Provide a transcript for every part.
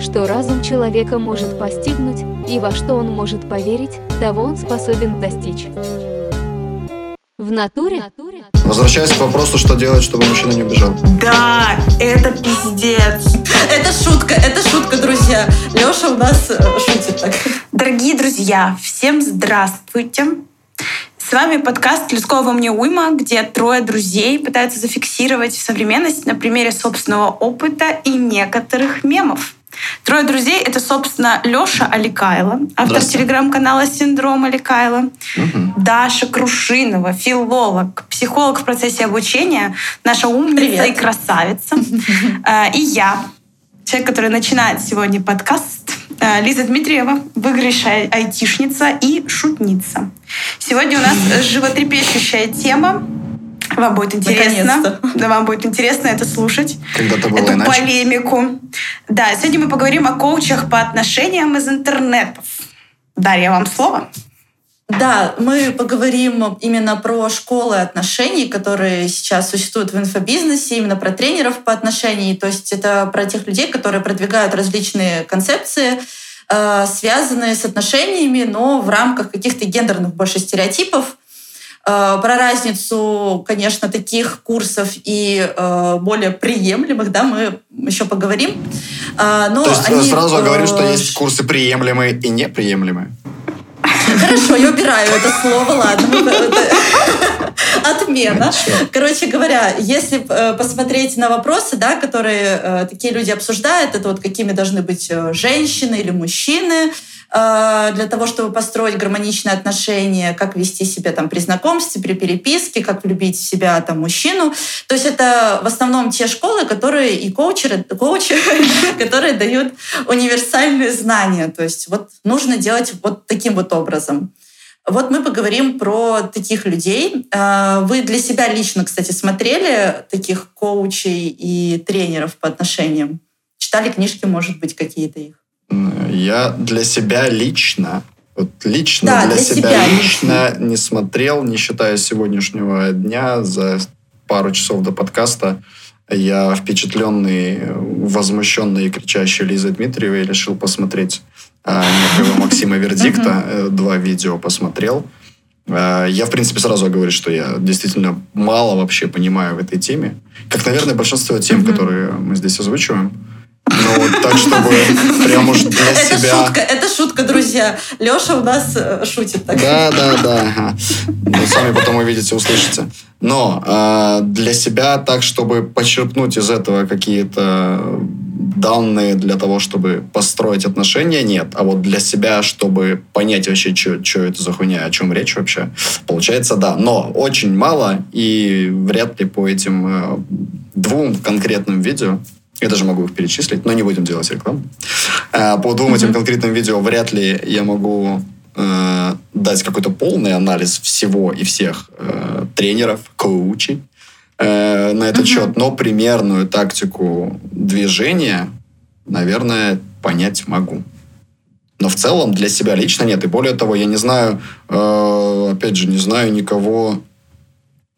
что разум человека может постигнуть и во что он может поверить, того он способен достичь. В натуре? Возвращаясь к вопросу, что делать, чтобы мужчина не убежал. Да, это пиздец. Это шутка, это шутка, друзья. Леша у нас э, шутит так. Дорогие друзья, всем здравствуйте. С вами подкаст «Людского мне уйма», где трое друзей пытаются зафиксировать современность на примере собственного опыта и некоторых мемов. Трое друзей — это, собственно, Лёша Аликайло, автор телеграм-канала «Синдром Аликайло», угу. Даша Крушинова, филолог, психолог в процессе обучения, наша умница Привет. и красавица. Э, и я, человек, который начинает сегодня подкаст, э, Лиза Дмитриева, выигрышая айтишница и шутница. Сегодня у нас животрепещущая тема вам будет интересно. Да, вам будет интересно это слушать. Когда-то было Эту иначе. полемику. Да, сегодня мы поговорим о коучах по отношениям из интернетов. Дарья, вам слово. Да, мы поговорим именно про школы отношений, которые сейчас существуют в инфобизнесе, именно про тренеров по отношениям. То есть это про тех людей, которые продвигают различные концепции, э, связанные с отношениями, но в рамках каких-то гендерных больше стереотипов. Э, про разницу, конечно, таких курсов и э, более приемлемых, да, мы еще поговорим. Э, но То есть они, сразу говорю, что есть курсы приемлемые и неприемлемые. Хорошо, я убираю это слово, ладно. Отмена. Короче говоря, если посмотреть на вопросы, да, которые такие люди обсуждают, это вот какими должны быть женщины или мужчины, для того, чтобы построить гармоничные отношения, как вести себя там при знакомстве, при переписке, как влюбить в себя там мужчину. То есть это в основном те школы, которые и коучеры, коучи, которые дают универсальные знания. То есть вот нужно делать вот таким вот образом. Вот мы поговорим про таких людей. Э, вы для себя лично, кстати, смотрели таких коучей и тренеров по отношениям? Читали книжки, может быть, какие-то их? Я для себя лично, вот лично да, для, для себя, себя лично не смотрел, не считая сегодняшнего дня, за пару часов до подкаста, я впечатленный, возмущенный и кричащий Лизой Дмитриевой решил посмотреть некоего Максима Вердикта. Э, два видео посмотрел. А, я, в принципе, сразу говорю, что я действительно мало вообще понимаю в этой теме. Как, наверное, большинство тем, которые мы здесь озвучиваем. Ну, вот так, чтобы прям уж для это себя... Шутка, это шутка, друзья. Леша у нас э, шутит так. Да, да, да. Вы сами потом увидите, услышите. Но э, для себя так, чтобы почерпнуть из этого какие-то данные для того, чтобы построить отношения, нет. А вот для себя, чтобы понять вообще, что это за хуйня, о чем речь вообще, получается, да. Но очень мало, и вряд ли по этим э, двум конкретным видео я даже могу их перечислить, но не будем делать рекламу. Э, по двум этим конкретным видео вряд ли я могу э, дать какой-то полный анализ всего и всех э, тренеров, коучей э, на этот mm-hmm. счет, но примерную тактику движения, наверное, понять могу. Но в целом для себя лично нет. И более того, я не знаю, э, опять же, не знаю никого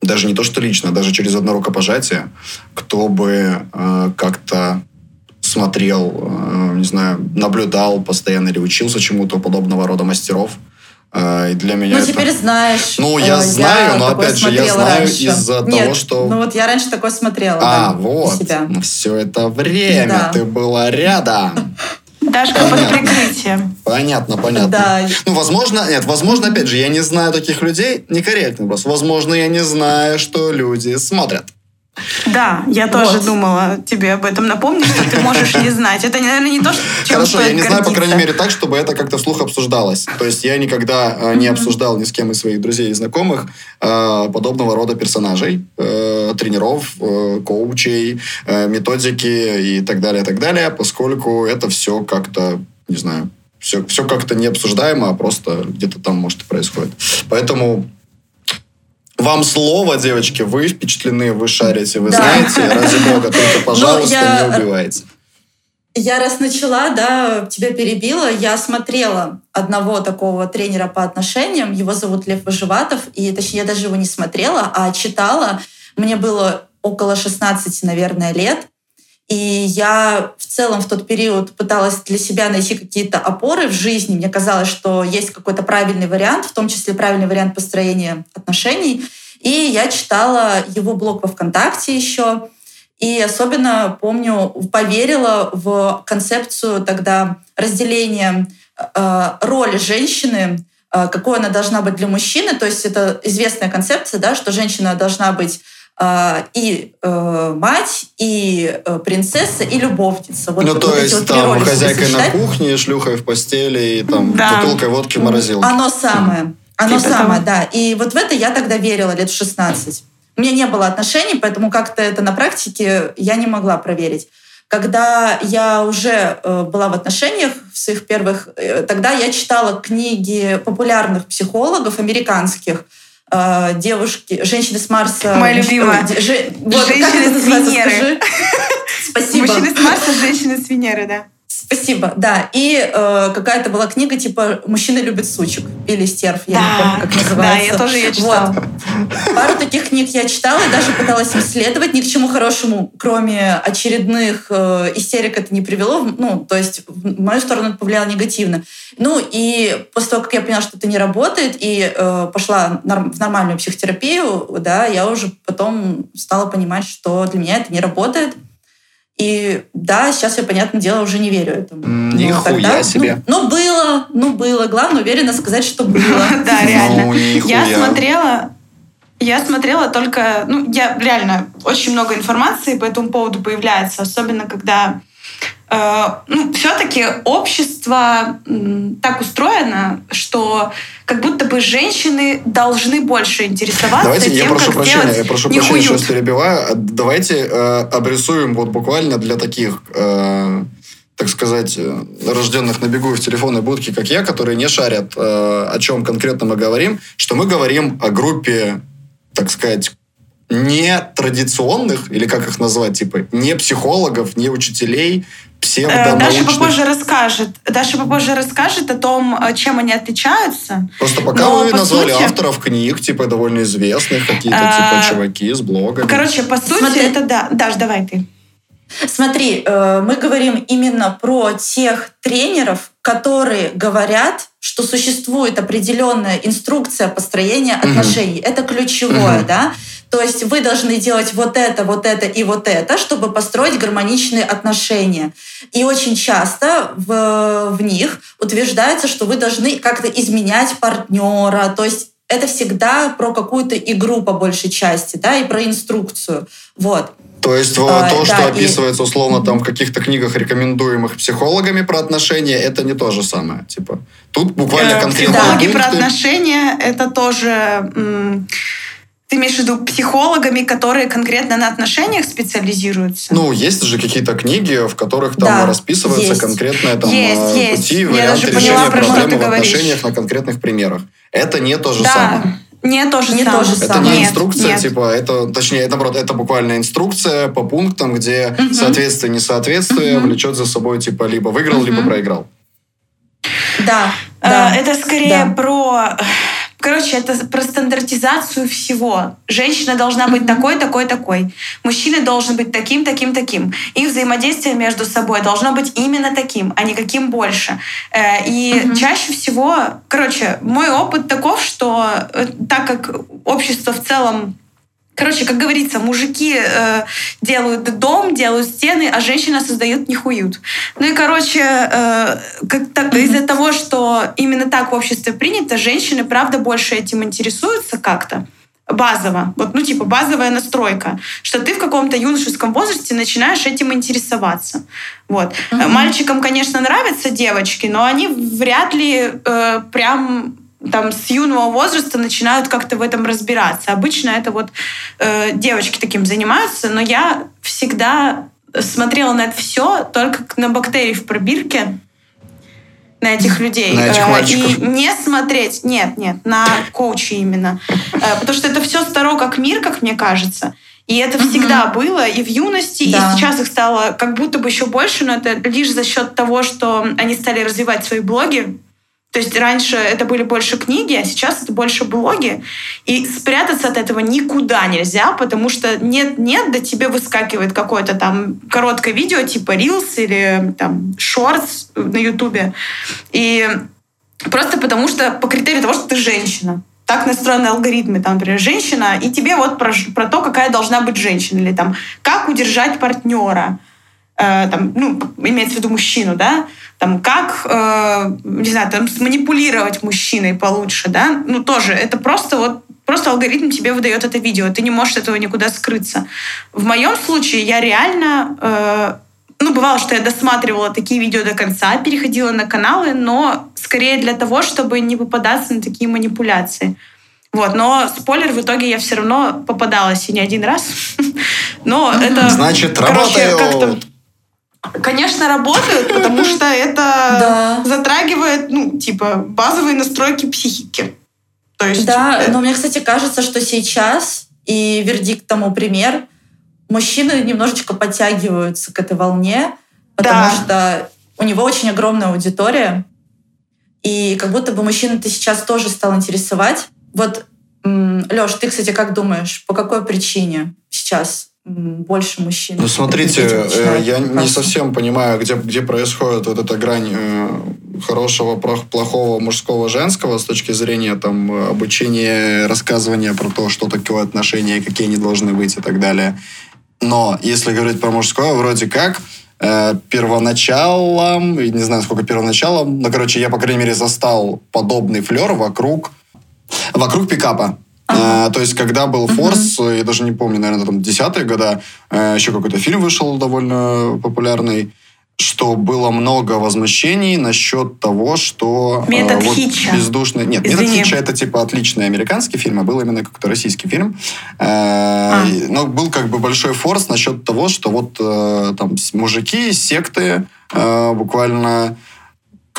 даже не то, что лично, даже через одно рукопожатие, кто бы э, как-то смотрел, э, не знаю, наблюдал постоянно или учился чему-то подобного рода мастеров. Э, и для меня ну, это... теперь знаешь. Ну, я, я знаю, но опять же, я знаю из-за того, что... ну вот я раньше такое смотрела. А, да, вот. Себя. Все это время да. ты была рядом. Дашка под прикрытием. Понятно, понятно. Да. Ну, возможно, нет, возможно, опять же, я не знаю таких людей, некорректный вопрос. Возможно, я не знаю, что люди смотрят. Да, я тоже вот. думала тебе об этом напомнить, что ты можешь не знать. Это, наверное, не то, чем Хорошо, я не знаю, по крайней мере, так, чтобы это как-то вслух обсуждалось. То есть я никогда э, не обсуждал ни с кем из своих друзей и знакомых э, подобного рода персонажей, э, тренеров, коучей, методики и так далее, так далее, поскольку это все как-то, не знаю, все, все как-то не обсуждаемо, а просто где-то там, может, и происходит. Поэтому вам слово, девочки, вы впечатлены, вы шарите, вы да. знаете, ради бога, только, ну, пожалуйста, я... не убивайте. Я раз начала, да, тебя перебила, я смотрела одного такого тренера по отношениям, его зовут Лев Выживатов, и точнее я даже его не смотрела, а читала. Мне было около 16, наверное, лет. И я в целом в тот период пыталась для себя найти какие-то опоры в жизни. Мне казалось, что есть какой-то правильный вариант, в том числе правильный вариант построения отношений. И я читала его блог во ВКонтакте еще. И особенно помню, поверила в концепцию тогда разделения э, роли женщины, э, какой она должна быть для мужчины. То есть это известная концепция, да, что женщина должна быть и э, мать, и э, принцесса, и любовница. Вот, ну, вот то есть вот там хозяйкой на кухне, шлюхой в постели, и там да. бутылкой водки в морозилке. Оно самое. Оно типа самое, того. да. И вот в это я тогда верила лет в 16. У меня не было отношений, поэтому как-то это на практике я не могла проверить. Когда я уже э, была в отношениях в своих первых, тогда я читала книги популярных психологов американских, э, девушки, женщины с Марса. Моя любимая. Ж, вот, женщины с Венеры. Спасибо. Мужчины с Марса, женщины с Венеры, да. Спасибо, да. И э, какая-то была книга типа «Мужчины любят сучек» или «Стерв», я да, не помню, как называется. Да, я тоже ее читала. Вот. Пару таких книг я читала и даже пыталась исследовать. Ни к чему хорошему, кроме очередных э, истерик, это не привело. Ну, то есть в мою сторону это повлияло негативно. Ну, и после того, как я поняла, что это не работает, и э, пошла в нормальную психотерапию, да, я уже потом стала понимать, что для меня это не работает. И да, сейчас я, понятное дело, уже не верю этому. Нихуя тогда, себе. Ну, ну, было, ну, было. Главное, уверенно сказать, что было. Да, реально. Ну, я смотрела, я смотрела только, ну, я реально, очень много информации по этому поводу появляется, особенно когда Э, ну, все-таки общество так устроено, что как будто бы женщины должны больше интересоваться Давайте, тем, я прошу как прощения, я прошу прощения, сейчас перебиваю. Давайте э, обрисуем вот буквально для таких э, так сказать, э, рожденных на бегу в телефонной будке, как я, которые не шарят, э, о чем конкретно мы говорим, что мы говорим о группе, так сказать, не традиционных, или как их назвать, типа, не психологов, не учителей, псевдонаучных... Даша попозже расскажет. Даша попозже расскажет о том, э, чем они отличаются. Просто пока Но, вы по назвали сути... авторов книг, типа, довольно известных, какие-то, типа, э, чуваки с блогами. Короче, по сути, Смотри. это да. Даш, давай ты. Смотри, э, мы говорим именно про тех тренеров, которые говорят, что существует определенная инструкция построения отношений. Угу. Это ключевое, угу. да? То есть вы должны делать вот это, вот это и вот это, чтобы построить гармоничные отношения. И очень часто в, в них утверждается, что вы должны как-то изменять партнера. То есть это всегда про какую-то игру по большей части, да, и про инструкцию. Вот. То есть а, то, да, что описывается условно там в каких-то книгах, рекомендуемых психологами про отношения, это не то же самое. Типа, тут буквально э, конкретно. Психологи пункты. про отношения это тоже ты имеешь в виду психологами, которые конкретно на отношениях специализируются? Ну, есть же какие-то книги, в которых там да, расписывается есть. конкретное там, есть, пути, есть. варианты решения проблемы в отношениях на конкретных примерах. Это не то же да. самое. Не то же не самое. То же это самое. не инструкция, нет, типа, это, точнее, это, это буквально инструкция по пунктам, где угу. соответствие, несоответствие угу. влечет за собой, типа, либо выиграл, угу. либо проиграл. Да, да. Это скорее да. про Короче, это про стандартизацию всего. Женщина должна быть такой, такой, такой. Мужчина должен быть таким, таким, таким. Их взаимодействие между собой должно быть именно таким, а не каким больше. Э, и mm-hmm. чаще всего, короче, мой опыт таков, что э, так как общество в целом Короче, как говорится, мужики э, делают дом, делают стены, а женщина создает них уют. Ну и, короче, э, как, так, из-за того, что именно так в обществе принято, женщины, правда, больше этим интересуются как-то базово, вот, ну, типа, базовая настройка, что ты в каком-то юношеском возрасте начинаешь этим интересоваться. Вот. Mm-hmm. Мальчикам, конечно, нравятся девочки, но они вряд ли э, прям там с юного возраста начинают как-то в этом разбираться. Обычно это вот э, девочки таким занимаются, но я всегда смотрела на это все только на бактерии в пробирке, на этих людей. На этих э, И не смотреть, нет, нет, на коучи именно. Э, потому что это все старо как мир, как мне кажется. И это всегда угу. было и в юности, да. и сейчас их стало как будто бы еще больше, но это лишь за счет того, что они стали развивать свои блоги, То есть раньше это были больше книги, а сейчас это больше блоги. И спрятаться от этого никуда нельзя, потому что нет-нет, да тебе выскакивает какое-то там короткое видео типа Reels или там Shorts на Ютубе. И просто потому что по критерию того, что ты женщина так настроены алгоритмы, там, например, женщина, и тебе вот про, про то, какая должна быть женщина, или там, как удержать партнера, э, там, ну, имеется в виду мужчину, да, там, как, э, не знаю, там, манипулировать мужчиной получше, да, ну, тоже, это просто вот Просто алгоритм тебе выдает это видео, ты не можешь от этого никуда скрыться. В моем случае я реально э, ну, бывало, что я досматривала такие видео до конца, переходила на каналы, но скорее для того, чтобы не попадаться на такие манипуляции. Вот, но спойлер, в итоге я все равно попадалась и не один раз. Но это... Значит, работают. Конечно, работают, потому что это затрагивает, ну, типа, базовые настройки психики. То есть, да, э, но мне, кстати, кажется, что сейчас, и вердикт тому пример, мужчины немножечко подтягиваются к этой волне, потому да. что у него очень огромная аудитория, и как будто бы мужчина ты сейчас тоже стал интересовать. Вот, Лёш, ты, кстати, как думаешь, по какой причине сейчас больше мужчин. Ну, смотрите, э, я не совсем понимаю, где, где происходит вот эта грань э, хорошего, плохого, мужского, женского с точки зрения там обучения, рассказывания про то, что такое отношения, какие они должны быть и так далее. Но если говорить про мужское, вроде как э, первоначалом, не знаю, сколько первоначалом, но, короче, я, по крайней мере, застал подобный флер вокруг, вокруг пикапа. Э, то есть, когда был Форс, uh-huh. я даже не помню, наверное, там, десятые года, э, еще какой-то фильм вышел довольно популярный, что было много возмущений насчет того, что... Э, метод э, вот Хитча. Бездушный... Нет, Извини. Метод Хитча это типа отличный американский фильм, а был именно какой-то российский фильм. Э, а. Но был как бы большой форс насчет того, что вот э, там мужики, секты э, буквально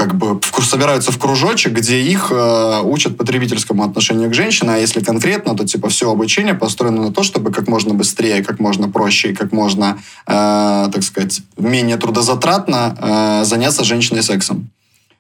как бы собираются в кружочек, где их э, учат потребительскому отношению к женщине, а если конкретно, то типа все обучение построено на то, чтобы как можно быстрее, как можно проще и как можно, э, так сказать, менее трудозатратно э, заняться женщиной сексом.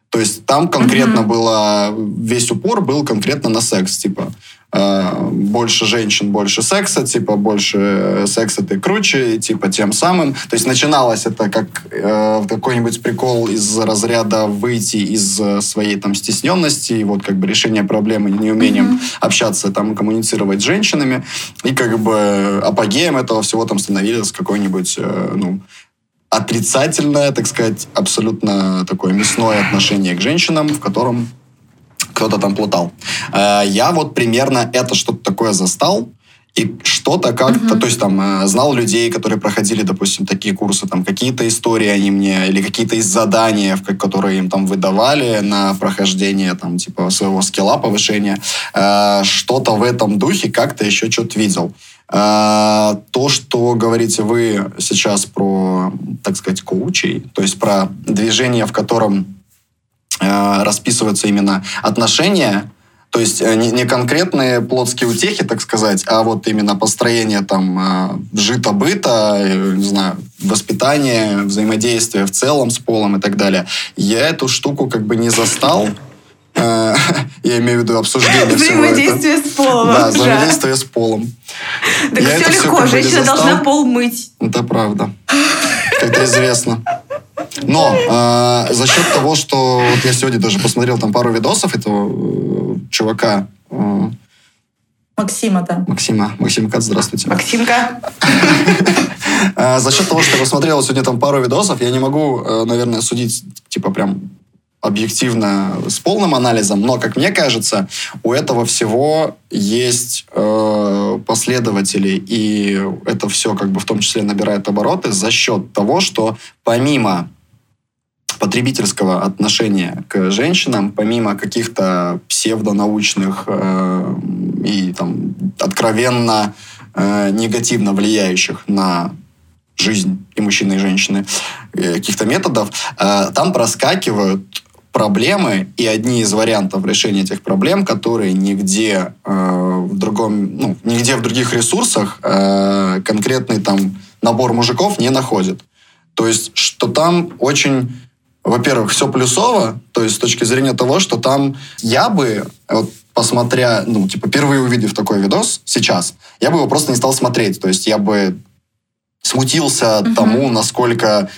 То есть там конкретно mm-hmm. было весь упор был конкретно на секс, типа Э, больше женщин, больше секса, типа больше секса ты круче, типа тем самым. То есть начиналось это как э, какой-нибудь прикол из разряда выйти из своей там стесненности и вот как бы решение проблемы неумением mm-hmm. общаться там коммуницировать с женщинами и как бы апогеем этого всего там становилось какой-нибудь э, ну отрицательное, так сказать, абсолютно такое мясное отношение к женщинам, в котором кто-то там плутал. Э, я вот примерно это что-то такое застал, и что-то как-то, mm-hmm. то есть там э, знал людей, которые проходили, допустим, такие курсы, там какие-то истории они мне, или какие-то из задания, которые им там выдавали на прохождение там типа своего скилла, повышения, э, что-то в этом духе как-то еще что-то видел. То, что говорите вы сейчас про, так сказать, коучей, то есть про движение, в котором расписываются именно отношения, то есть э, не, не конкретные плотские утехи, так сказать, а вот именно построение там э, жита-быта, не знаю, воспитание, взаимодействие в целом с полом и так далее. Я эту штуку как бы не застал. Я имею в виду обсуждение всего Взаимодействие с полом. Да, взаимодействие с полом. Так все легко, женщина должна пол мыть. Это правда. Как-то известно. Но э, за счет того, что вот я сегодня даже посмотрел там пару видосов этого э, чувака. Э, Максима, да. Максима. Максим Кат, здравствуйте. Максимка. Э, за счет того, что я посмотрел сегодня там пару видосов, я не могу, э, наверное, судить, типа, прям объективно с полным анализом, но, как мне кажется, у этого всего есть э, последователи, и это все как бы в том числе набирает обороты за счет того, что помимо потребительского отношения к женщинам, помимо каких-то псевдонаучных э, и там откровенно э, негативно влияющих на жизнь и мужчины, и женщины э, каких-то методов, э, там проскакивают проблемы, и одни из вариантов решения этих проблем, которые нигде э, в другом, ну, нигде в других ресурсах э, конкретный там набор мужиков не находит. То есть, что там очень во-первых, все плюсово, то есть с точки зрения того, что там я бы, вот, посмотря, ну, типа, впервые увидев такой видос сейчас, я бы его просто не стал смотреть. То есть я бы смутился угу. тому, насколько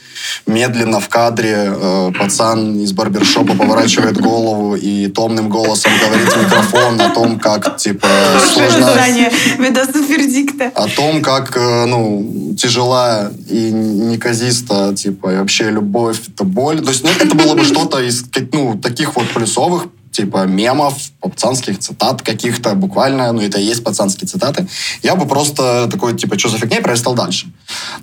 медленно в кадре э, пацан из барбершопа поворачивает голову и томным голосом говорит в микрофон о том, как, типа, сложно... О том, как, э, ну, тяжела и неказиста, типа, и вообще любовь — это боль. То есть, ну, это было бы что-то из, ну, таких вот плюсовых типа мемов, пацанских цитат каких-то, буквально, ну это и есть пацанские цитаты, я бы просто такой, типа, что за фигня, и пролистал дальше.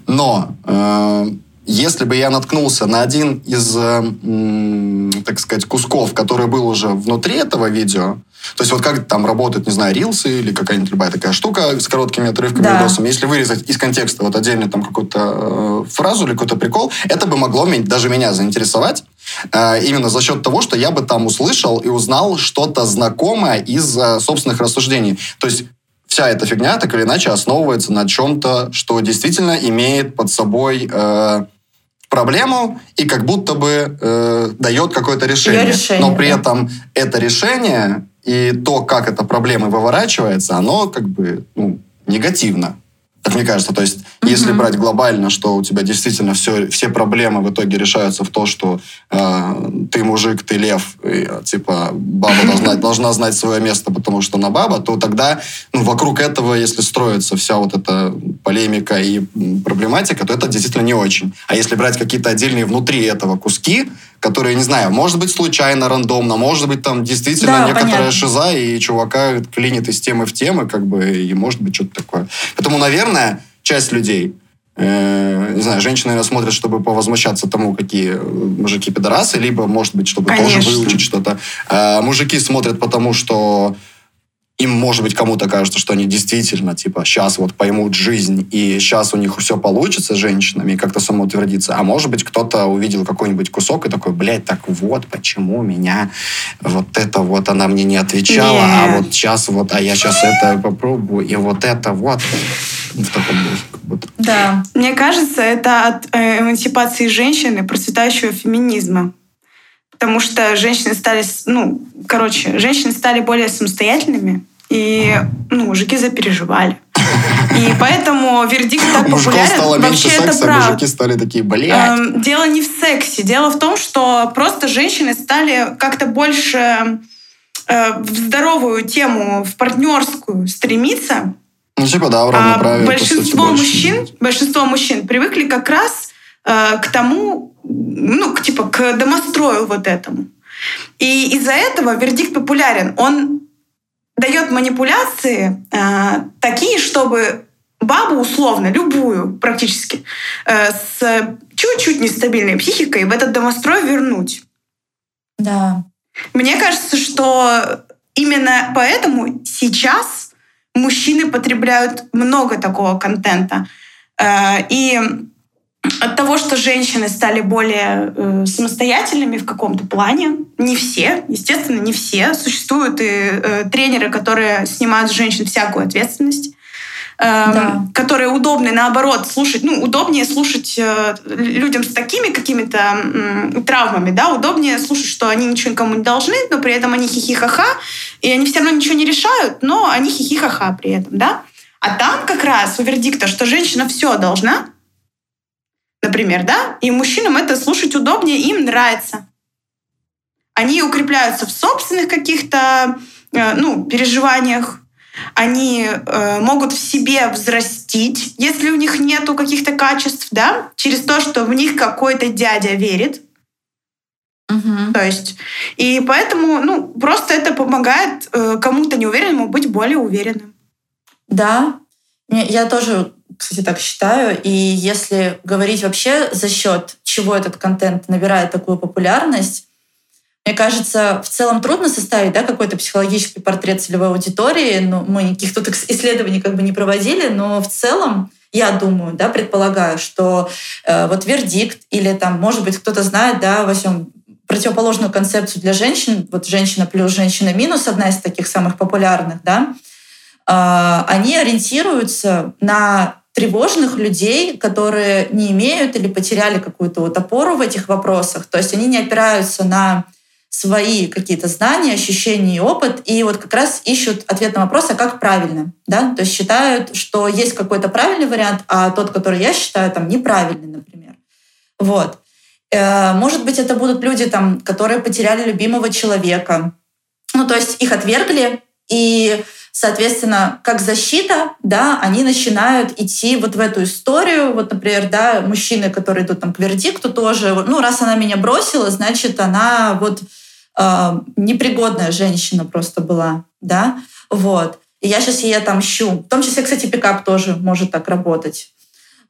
Но э, если бы я наткнулся на один из, э, так сказать, кусков, который был уже внутри этого видео, то есть вот как там работают, не знаю, рилсы или какая-нибудь любая такая штука с короткими отрывками да. видосами, если вырезать из контекста вот отдельно там какую-то э, фразу или какой-то прикол, это бы могло даже меня заинтересовать, э, именно за счет того, что я бы там услышал и узнал что-то знакомое из э, собственных рассуждений. То есть вся эта фигня так или иначе основывается на чем-то, что действительно имеет под собой э, проблему и как будто бы э, дает какое-то решение. решение. Но при да. этом это решение и то, как эта проблема выворачивается, оно как бы ну, негативно как мне кажется. То есть. Если брать глобально, что у тебя действительно все, все проблемы в итоге решаются в то, что э, ты мужик, ты лев, и, типа баба должна, должна знать свое место, потому что она баба, то тогда ну, вокруг этого, если строится вся вот эта полемика и проблематика, то это действительно не очень. А если брать какие-то отдельные внутри этого куски, которые, не знаю, может быть, случайно, рандомно, может быть, там действительно да, некоторая понятно. шиза, и чувака клинит из темы в темы, как бы, и может быть что-то такое. Поэтому, наверное, часть людей, э, не знаю, женщины, наверное, смотрят, чтобы повозмущаться тому, какие мужики пидорасы, либо, может быть, чтобы Конечно. тоже выучить что-то. Э, мужики смотрят потому, что им, может быть, кому-то кажется, что они действительно, типа, сейчас вот поймут жизнь, и сейчас у них все получится с женщинами, и как-то самоутвердиться. А может быть, кто-то увидел какой-нибудь кусок и такой, блядь, так вот, почему меня вот это вот, она мне не отвечала, Нет. а вот сейчас вот, а я сейчас это попробую, и вот это вот. В таком духе. Да. Мне кажется, это от э, эмансипации женщины, процветающего феминизма потому что женщины стали, ну, короче, женщины стали более самостоятельными, и ну, мужики запереживали. И поэтому вердикт так популярен. стало меньше Вообще секса, это правда. мужики стали такие, блядь. Эм, дело не в сексе. Дело в том, что просто женщины стали как-то больше э, в здоровую тему, в партнерскую стремиться. Ну, типа, да, в равноправие. А большинство сути, мужчин, большинство мужчин привыкли как раз э, к тому, ну, к, типа, к домострою вот этому. И из-за этого вердикт популярен. Он дает манипуляции э, такие, чтобы бабу условно, любую практически, э, с чуть-чуть нестабильной психикой в этот домострой вернуть. Да. Мне кажется, что именно поэтому сейчас мужчины потребляют много такого контента. Э, и от того, что женщины стали более э, самостоятельными в каком-то плане. Не все, естественно, не все. Существуют и э, тренеры, которые снимают с женщин всякую ответственность. Э, да. которые удобны, наоборот, слушать, ну, удобнее слушать э, людям с такими какими-то э, травмами, да, удобнее слушать, что они ничего никому не должны, но при этом они хихихаха, и они все равно ничего не решают, но они хихихаха при этом, да. А там как раз у вердикта, что женщина все должна, например, да, и мужчинам это слушать удобнее, им нравится. Они укрепляются в собственных каких-то э, ну, переживаниях, они э, могут в себе взрастить, если у них нету каких-то качеств, да, через то, что в них какой-то дядя верит. Угу. То есть, и поэтому, ну, просто это помогает э, кому-то неуверенному быть более уверенным. Да, я тоже кстати, так считаю. И если говорить вообще за счет чего этот контент набирает такую популярность, мне кажется, в целом трудно составить да, какой-то психологический портрет целевой аудитории. Ну, мы никаких тут исследований как бы не проводили, но в целом я думаю, да, предполагаю, что э, вот вердикт или там, может быть, кто-то знает, да, во всем противоположную концепцию для женщин, вот женщина плюс женщина минус, одна из таких самых популярных, да, э, они ориентируются на тревожных людей, которые не имеют или потеряли какую-то вот опору в этих вопросах. То есть они не опираются на свои какие-то знания, ощущения и опыт, и вот как раз ищут ответ на вопрос, а как правильно, да, то есть считают, что есть какой-то правильный вариант, а тот, который я считаю, там, неправильный, например. Вот. Э, может быть, это будут люди, там, которые потеряли любимого человека, ну, то есть их отвергли, и Соответственно, как защита, да, они начинают идти вот в эту историю. Вот, например, да, мужчины, которые идут там к вердикту тоже, ну, раз она меня бросила, значит, она вот э, непригодная женщина просто была, да, вот. И я сейчас ей отомщу. В том числе, кстати, пикап тоже может так работать.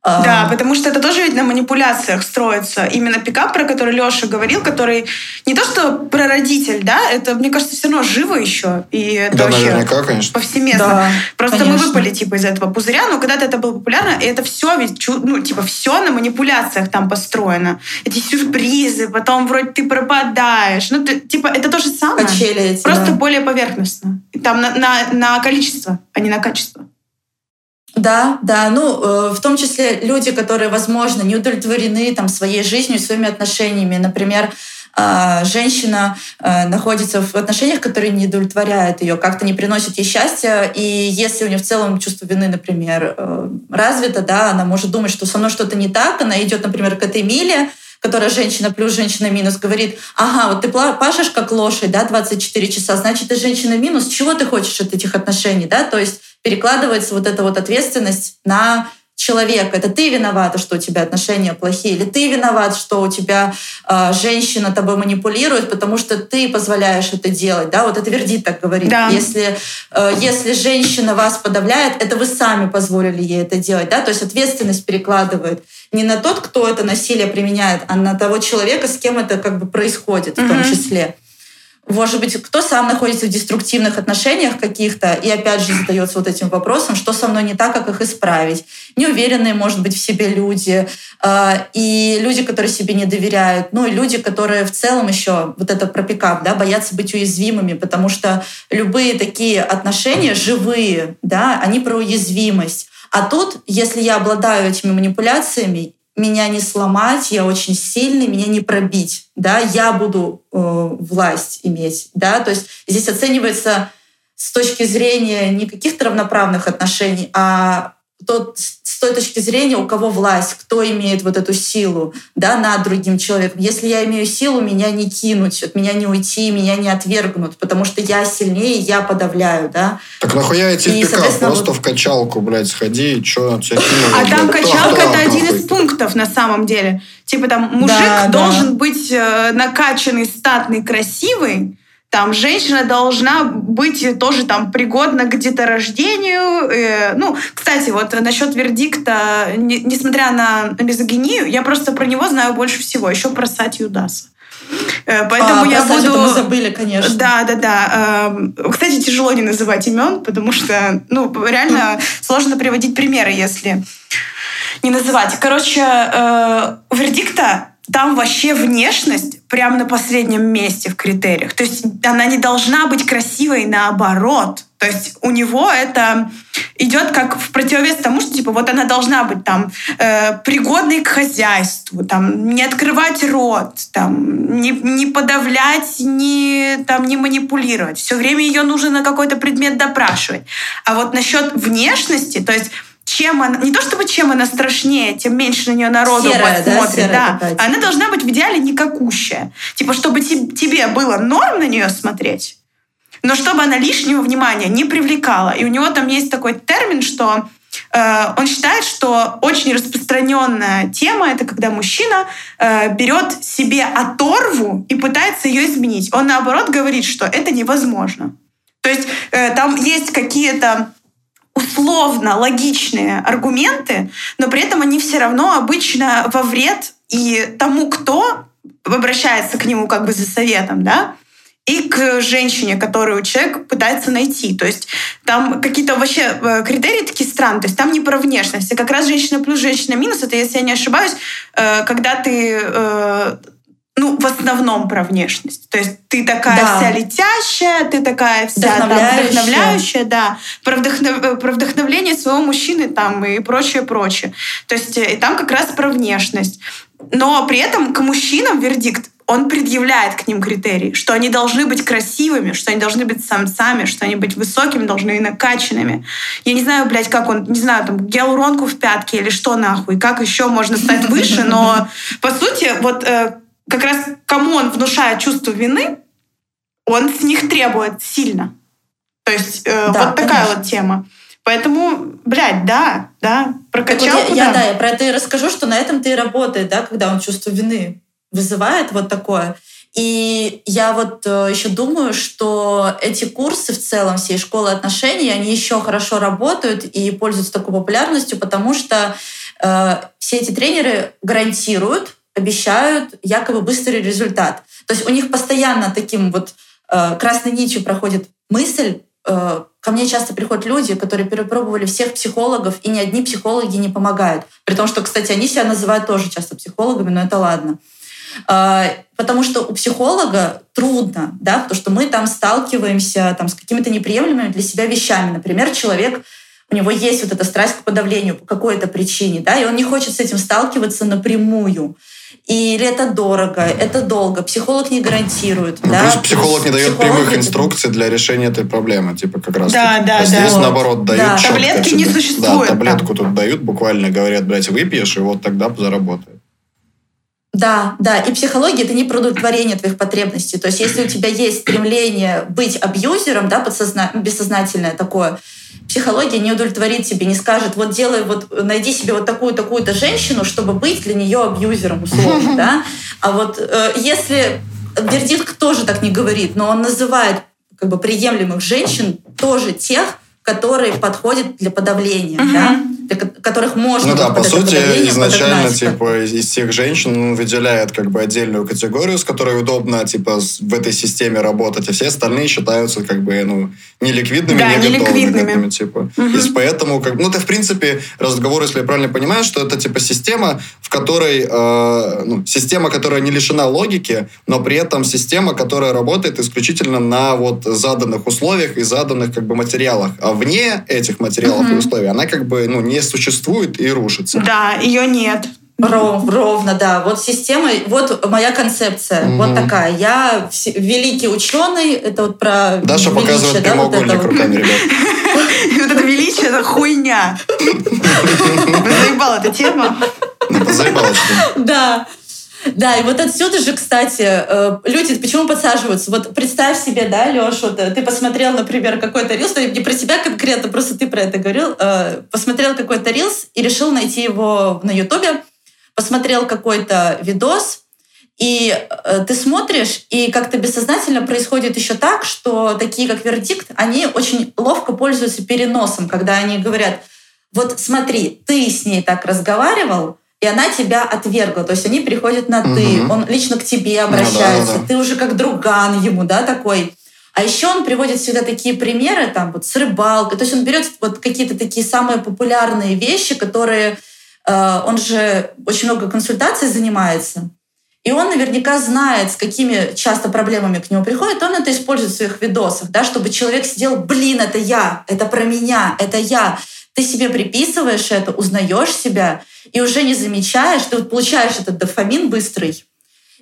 Да, потому что это тоже ведь на манипуляциях строится. Именно пикап, про который Леша говорил, который не то что прародитель, да, это, мне кажется, все равно живо еще. И это Да, вообще наверняка, конечно. повсеместно. Да, Просто конечно. мы выпали типа из этого пузыря, но когда-то это было популярно, и это все ведь, чу- ну, типа, все на манипуляциях там построено. Эти сюрпризы, потом вроде ты пропадаешь. Ну, ты- типа, это то же самое. Качели эти, Просто да. более поверхностно. Там на, на, на количество, а не на качество. Да, да, ну, э, в том числе люди, которые, возможно, не удовлетворены там своей жизнью, своими отношениями. Например, э, женщина э, находится в отношениях, которые не удовлетворяют ее, как-то не приносят ей счастья, и если у нее в целом чувство вины, например, э, развито, да, она может думать, что со мной что-то не так, она идет, например, к этой Миле, которая женщина плюс, женщина минус, говорит, ага, вот ты пашешь как лошадь, да, 24 часа, значит, ты женщина минус, чего ты хочешь от этих отношений, да, то есть перекладывается вот эта вот ответственность на человека. Это ты виновата, что у тебя отношения плохие, или ты виноват, что у тебя э, женщина тобой манипулирует, потому что ты позволяешь это делать. Да? Вот это Вердит так говорит. Да. Если, э, если женщина вас подавляет, это вы сами позволили ей это делать. Да? То есть ответственность перекладывает не на тот, кто это насилие применяет, а на того человека, с кем это как бы происходит в том числе. Может быть, кто сам находится в деструктивных отношениях каких-то и опять же задается вот этим вопросом, что со мной не так, как их исправить. Неуверенные, может быть, в себе люди, э, и люди, которые себе не доверяют, ну и люди, которые в целом еще, вот это про пикап, да, боятся быть уязвимыми, потому что любые такие отношения живые, да, они про уязвимость. А тут, если я обладаю этими манипуляциями, меня не сломать, я очень сильный, меня не пробить, да, я буду э, власть иметь, да, то есть здесь оценивается с точки зрения не каких-то равноправных отношений, а тот, с той точки зрения, у кого власть, кто имеет вот эту силу да, над другим человеком. Если я имею силу, меня не кинуть, от меня не уйти, меня не отвергнут, потому что я сильнее, я подавляю. Да? Так нахуя идти И, соответственно, Просто вот- в качалку, блядь, сходи, чё тебя А там качалка это один из пунктов на самом деле. Типа там мужик Да, да. должен быть э, накачанный, статный, красивый. Там женщина должна быть тоже там пригодна к деторождению. Э, ну, кстати, вот насчет вердикта, не- несмотря на мизогинию, я просто про него знаю больше всего. Еще про Сати Юдаса. Э, Поэтому А, я буду... мы забыли, конечно. Да, да, да. Эм, Кстати, тяжело не называть имен, потому что, ну, реально сложно приводить примеры, если не называть. Короче, э, у вердикта там вообще внешность прямо на последнем месте в критериях. То есть она не должна быть красивой наоборот. То есть у него это идет как в противовес тому, что типа вот она должна быть там э, пригодной к хозяйству, там не открывать рот, там не, не подавлять, не там не манипулировать. Все время ее нужно на какой-то предмет допрашивать. А вот насчет внешности, то есть чем она, не то чтобы чем она страшнее, тем меньше на нее народу Серая, да, посмотрит, серая да. Она должна быть в идеале никакущая. Типа, чтобы те- тебе было норм на нее смотреть, но чтобы она лишнего внимания не привлекала. И у него там есть такой термин, что э, он считает, что очень распространенная тема это когда мужчина э, берет себе оторву и пытается ее изменить. Он наоборот говорит, что это невозможно. То есть э, там есть какие-то условно логичные аргументы, но при этом они все равно обычно во вред и тому, кто обращается к нему как бы за советом, да, и к женщине, которую человек пытается найти. То есть там какие-то вообще э, критерии такие странные. То есть там не про внешность, а как раз женщина плюс, женщина минус. Это, если я не ошибаюсь, э, когда ты э, ну, в основном про внешность. То есть ты такая Да. вся летящая, ты такая вся там, Вдохновляющая. вдохновляющая, да, про, вдохнов- про вдохновление своего мужчины там и прочее, прочее. То есть э, и там как раз про внешность. Но при этом к мужчинам вердикт, он предъявляет к ним критерии, что они должны быть красивыми, что они должны быть самцами, что они быть высокими, должны и накачанными. Я не знаю, блядь, как он, не знаю, там, гиалуронку в пятке или что нахуй, как еще можно стать выше, но по сути, вот э, как раз кому он внушает чувство вины, он с них требует сильно. То есть э, Да, вот такая конечно. вот тема. Поэтому, блядь, да, да, Так вот я, я, да. да, я про это и расскажу, что на этом ты и работает, да, когда он чувство вины вызывает вот такое. И я вот э, еще думаю, что эти курсы в целом всей школы отношений, они еще хорошо работают и пользуются такой популярностью, потому что э, все эти тренеры гарантируют, обещают якобы быстрый результат. То есть у них постоянно таким вот э, красной нитью проходит мысль, э, ко мне часто приходят люди, которые перепробовали всех психологов, и ни одни психологи не помогают. При том, что, кстати, они себя называют тоже часто психологами, но это ладно. А, Потому что у психолога трудно, да, потому что мы там сталкиваемся там, с какими-то неприемлемыми для себя вещами. Например, человек, у него есть вот эта страсть к подавлению по какой-то причине, да, и он не хочет с этим сталкиваться напрямую. Или это дорого, это долго, психолог не гарантирует. Ну, да, плюс психолог не дает психологи- прямых инструкций для решения этой проблемы, типа как раз. Да, таки. да, а здесь да. наоборот дают Да. чётко Таблетки не существует Да, таблетку тут дают, буквально говорят, блядь, выпьешь, и вот тогда заработает. Да, да. И психология это не про удовлетворение твоих потребностей. То есть, если у тебя есть стремление быть абьюзером, да, подсозна... бессознательное такое, психология не удовлетворит тебе, не скажет, вот делай, вот найди себе вот такую такую-то женщину, чтобы быть для нее абьюзером условно, да. А вот э, если вердикт тоже так не говорит, но он называет как бы приемлемых женщин тоже тех, которые подходят для подавления, да, которых можно Ну да, по сути, изначально, подогнать. типа, из, из всех женщин выделяет как бы отдельную категорию, с которой удобно, типа, в этой системе работать, а все остальные считаются, как бы, ну, неликвидными, Да, не неликвидными. типа. Мгм. И поэтому, как, ну, это, в принципе, разговор, если я правильно понимаю, что это, типа, система, в которой, э, ну, система, которая не лишена логики, но при этом система, которая работает исключительно на вот заданных условиях и заданных, как бы, материалах. А вне этих материалов и Мгм. условий она, как бы, ну, не существует и рушится. Да, ее нет. Ров- ровно, да. Вот система, вот моя концепция, Мгм. вот такая. Я вс- великий ученый, это вот про Даша величие, показывает да, вот прямоугольник это вот. руками, ребят. И вот это величие, это хуйня. Заебала эта тема. Позаебалась ты. Да. Да, и вот отсюда же, кстати, э, люди почему подсаживаются? Вот представь себе, да, Леш, вот э, ты посмотрел, например, какой-то рилс, ну, не про себя конкретно, просто ты про это говорил, э, посмотрел какой-то рилс и решил найти его на Ютубе, посмотрел какой-то видос, и э, ты смотришь, и как-то бессознательно происходит еще так, что такие, как вердикт, они очень ловко пользуются переносом, когда они говорят, вот смотри, ты с ней так разговаривал, и она тебя отвергла. То есть они переходят на «ты», Мгм. он лично к тебе Ну да, обращается, да, да. ты уже как друган ему, да, такой. А еще он приводит всегда такие примеры, там, вот с рыбалкой. То есть он берет вот какие-то такие самые популярные вещи, которые... э, он же очень много консультаций занимается. И он наверняка знает, с какими часто проблемами к нему приходят. Он это использует в своих видосах, да, чтобы человек сидел, блин, это я, это про меня, это я. Ты себе приписываешь это, узнаешь себя, и уже не замечаешь, ты вот получаешь этот дофамин быстрый,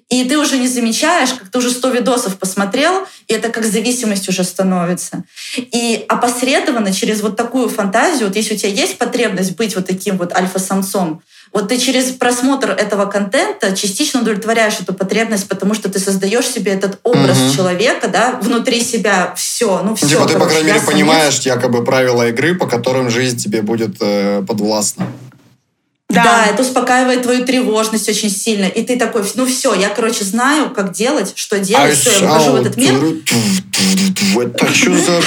и ты уже не замечаешь, как ты уже 100 видосов посмотрел, и это как зависимость уже становится. И опосредованно через вот такую фантазию, вот если у тебя есть потребность быть вот таким вот альфа-самцом, вот ты через просмотр этого контента частично удовлетворяешь эту потребность, потому что ты создаешь себе этот образ Мгм. человека, да, внутри себя все, ну все. Типа, ты, по крайней мере, понимаешь якобы правила игры, по которым жизнь тебе будет э, подвластна. Да. это успокаивает твою тревожность очень сильно. И ты такой, ну все, я, короче, знаю, как делать, что делать, все, я выхожу в этот мир. Это что за...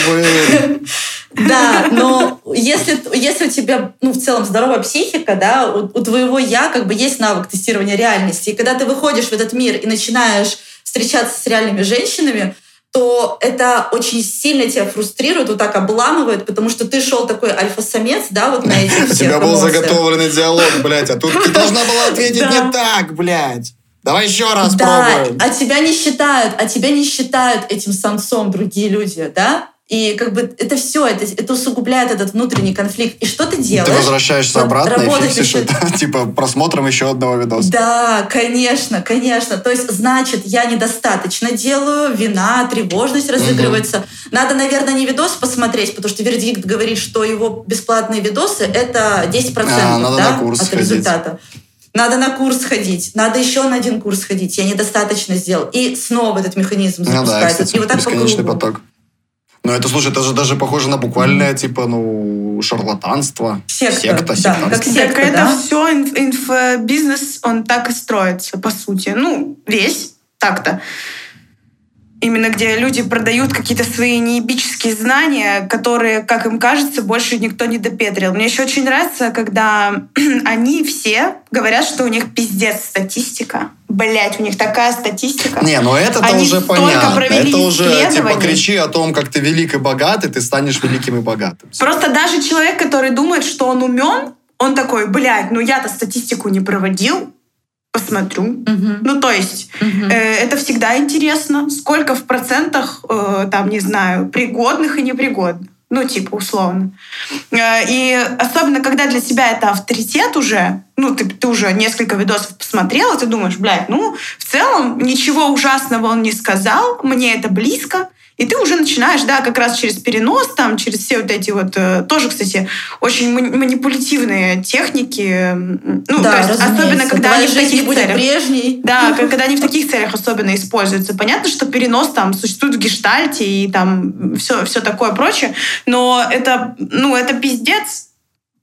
Да, но если, если у тебя, ну, в целом здоровая психика, да, у, у твоего я как бы есть навык тестирования реальности. И когда ты выходишь в этот мир и начинаешь встречаться с реальными женщинами, то это очень сильно тебя фрустрирует, вот так обламывает, потому что ты шел такой альфа-самец, да, вот на этих У тебя был заготовленный диалог, блядь, а тут ты должна была ответить не так, блядь. Давай еще раз Да, пробуем. а тебя не считают, а тебя не считают этим самцом другие люди, да? И как бы это все, это, это усугубляет этот внутренний конфликт. И что ты делаешь? Ты возвращаешься Вот обратно и фиксишь еще- это, типа, просмотром еще одного видоса. Да, конечно, конечно. То есть, значит, я недостаточно делаю, вина, тревожность разыгрывается. Надо, наверное, не видос посмотреть, потому что вердикт говорит, что его бесплатные видосы — это 10% А, надо да, на курс от сходить. результата. Надо на курс ходить, надо еще на один курс ходить. Я недостаточно сделал. И снова этот механизм Ну да, запускается. кстати, и вот так по бесконечный кругу. поток. Ну, это, слушай, это же даже похоже на буквальное, типа, ну, шарлатанство. Секта, Секта, да, как Так секта, это да? все инфобизнес, он так и строится, по сути. Ну, весь так-то. Именно где люди продают какие-то свои неебические знания, которые, как им кажется, больше никто не допетрил. Мне еще очень нравится, когда они все говорят, что у них пиздец статистика. Блять, у них такая статистика. Не, ну Они уже понятно. Это уже, типа, кричи о том, как ты велик и богат, и ты станешь великим и богатым. Просто даже человек, который думает, что он умен, он такой, блядь, ну я-то статистику не проводил, посмотрю. Мгм, Ну, то есть, мгм. э, это всегда интересно. Сколько в процентах, э, там, не знаю, пригодных и непригодных. Ну, типа, условно. Э, И особенно, когда для тебя это авторитет уже, ну, ты, ты уже несколько видосов посмотрел, и ты думаешь, блядь, ну, в целом ничего ужасного он не сказал, мне это близко, и ты уже начинаешь, да, как раз через перенос, там, через все вот эти вот, э, тоже, кстати, очень мани- манипулятивные техники, ну, да, то есть, особенно, когда они в таких будет целях. прежней. Да, когда они в таких целях особенно используются. Понятно, что перенос там существует в гештальте и там все, все такое прочее, но это, ну, это пиздец,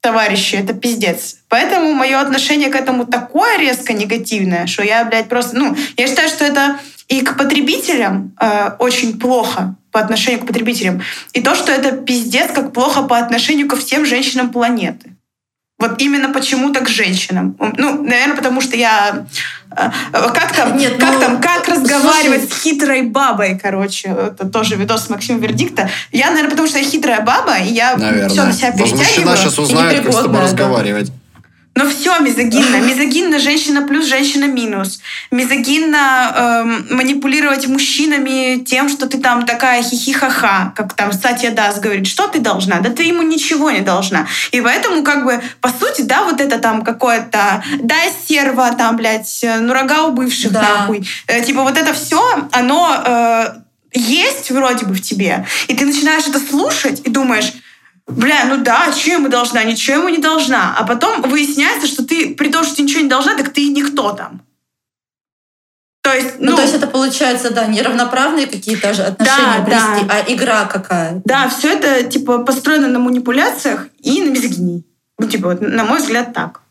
товарищи, это пиздец. Поэтому мое отношение к этому такое резко негативное, что я, блядь, просто... Ну, я считаю, что это и к потребителям э, очень плохо по отношению к потребителям. И то, что это пиздец, как плохо по отношению ко всем женщинам планеты. Вот именно почему-то к женщинам. Ну, наверное, потому что я... э, Как там, Нет, как, ну, там, как разговаривать слушай. с хитрой бабой, короче. Это тоже видос Максима Вердикта. Я, наверное, потому что я хитрая баба, и я все Наверное. на себя Возмущена перетягиваю. сейчас узнает, как с тобой да. разговаривать. Но все мизогинно. Мизогинно женщина плюс, женщина минус. Мизогинно эм, манипулировать мужчинами тем, что ты там такая хихихаха, как там Сатья Дас говорит, что ты должна? Да ты ему ничего не должна. И поэтому, как бы, по сути, да, вот это там какое-то, да, серва, там, блядь, э, ну рога у бывших, Да. нахуй. Э, типа вот это все, оно э, есть вроде бы в тебе. И ты начинаешь это слушать и думаешь, Бля, ну да, что ему должна, ничего ему не должна. А потом выясняется, что ты, при том, что ты ничего не должна, так ты и никто там. То есть, Ну, ну, то есть это получается, да, неравноправные какие-то же отношения Да, близкие, да. а игра какая? да, все это типа построено на манипуляциях и на мизогинии. Ну, типа, вот, на мой взгляд, так.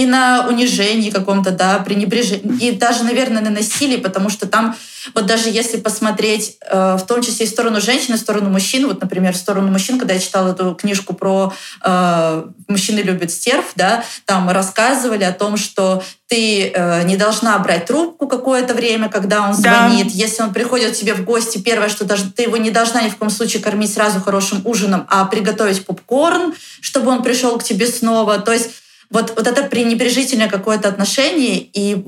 И на унижении каком-то, да, пренебрежении. И даже, наверное, на насилии, потому что там, вот даже если посмотреть, э, в том числе и в сторону женщин, и в сторону мужчин, вот, например, в сторону мужчин, когда я читала эту книжку про э, «Мужчины любят стерв», да, там рассказывали о том, что ты э, не должна брать трубку какое-то время, когда он Да. звонит. Если он приходит к тебе в гости, первое, что даже, ты его не должна ни в коем случае кормить сразу хорошим ужином, а приготовить попкорн, чтобы он пришел к тебе снова. То есть вот, вот это пренебрежительное какое-то отношение и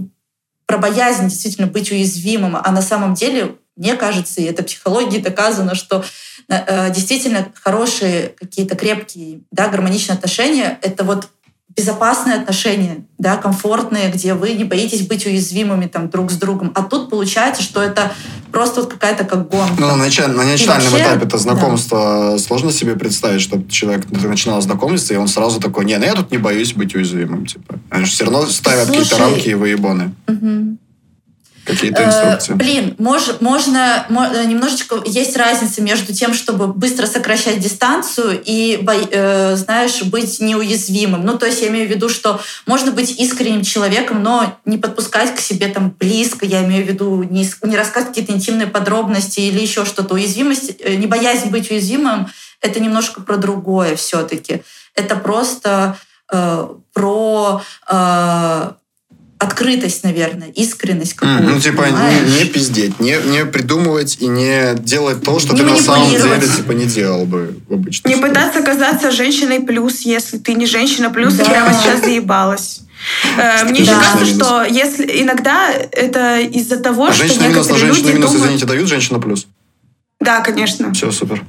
про боязнь действительно быть уязвимым. А на самом деле, мне кажется, и это психологией доказано, что э, действительно хорошие какие-то крепкие, да, гармоничные отношения — это вот безопасные отношения, да, комфортные, где вы не боитесь быть уязвимыми там друг с другом. А тут получается, что это просто вот какая-то как гонка. Ну, на, началь- на начальном вообще, этапе-то да. знакомства сложно себе представить, что человек начинал знакомиться, и он сразу такой, не, ну я тут не боюсь быть уязвимым, типа. Они же все равно ставят какие-то рамки и выебаны, Мгм. Какие-то Э, инструкции. Блин, мож- можно, мо- э, немножечко есть разница между тем, чтобы быстро сокращать дистанцию и, э, знаешь, быть неуязвимым. Ну, то есть я имею в виду, что можно быть искренним человеком, но не подпускать к себе там близко. Я имею в виду не, не рассказывать какие-то интимные подробности или еще что-то. Уязвимость, э, не боязнь быть уязвимым, это немножко про другое все-таки. Это просто э, про э, открытость, наверное, искренность какую-то. Ну, типа, понимаешь? не, не пиздеть, не, не придумывать и не делать то, что Не ты на самом деле, типа, не делал бы в обычной Не пытаться казаться женщиной плюс, если ты не женщина плюс, и Да. прямо сейчас заебалась. Э, Мне еще кажется, что если иногда это из-за того, А что женщина минус на некоторые женщина люди минус, думают... извините, дают женщина плюс? Да, конечно. Все, супер.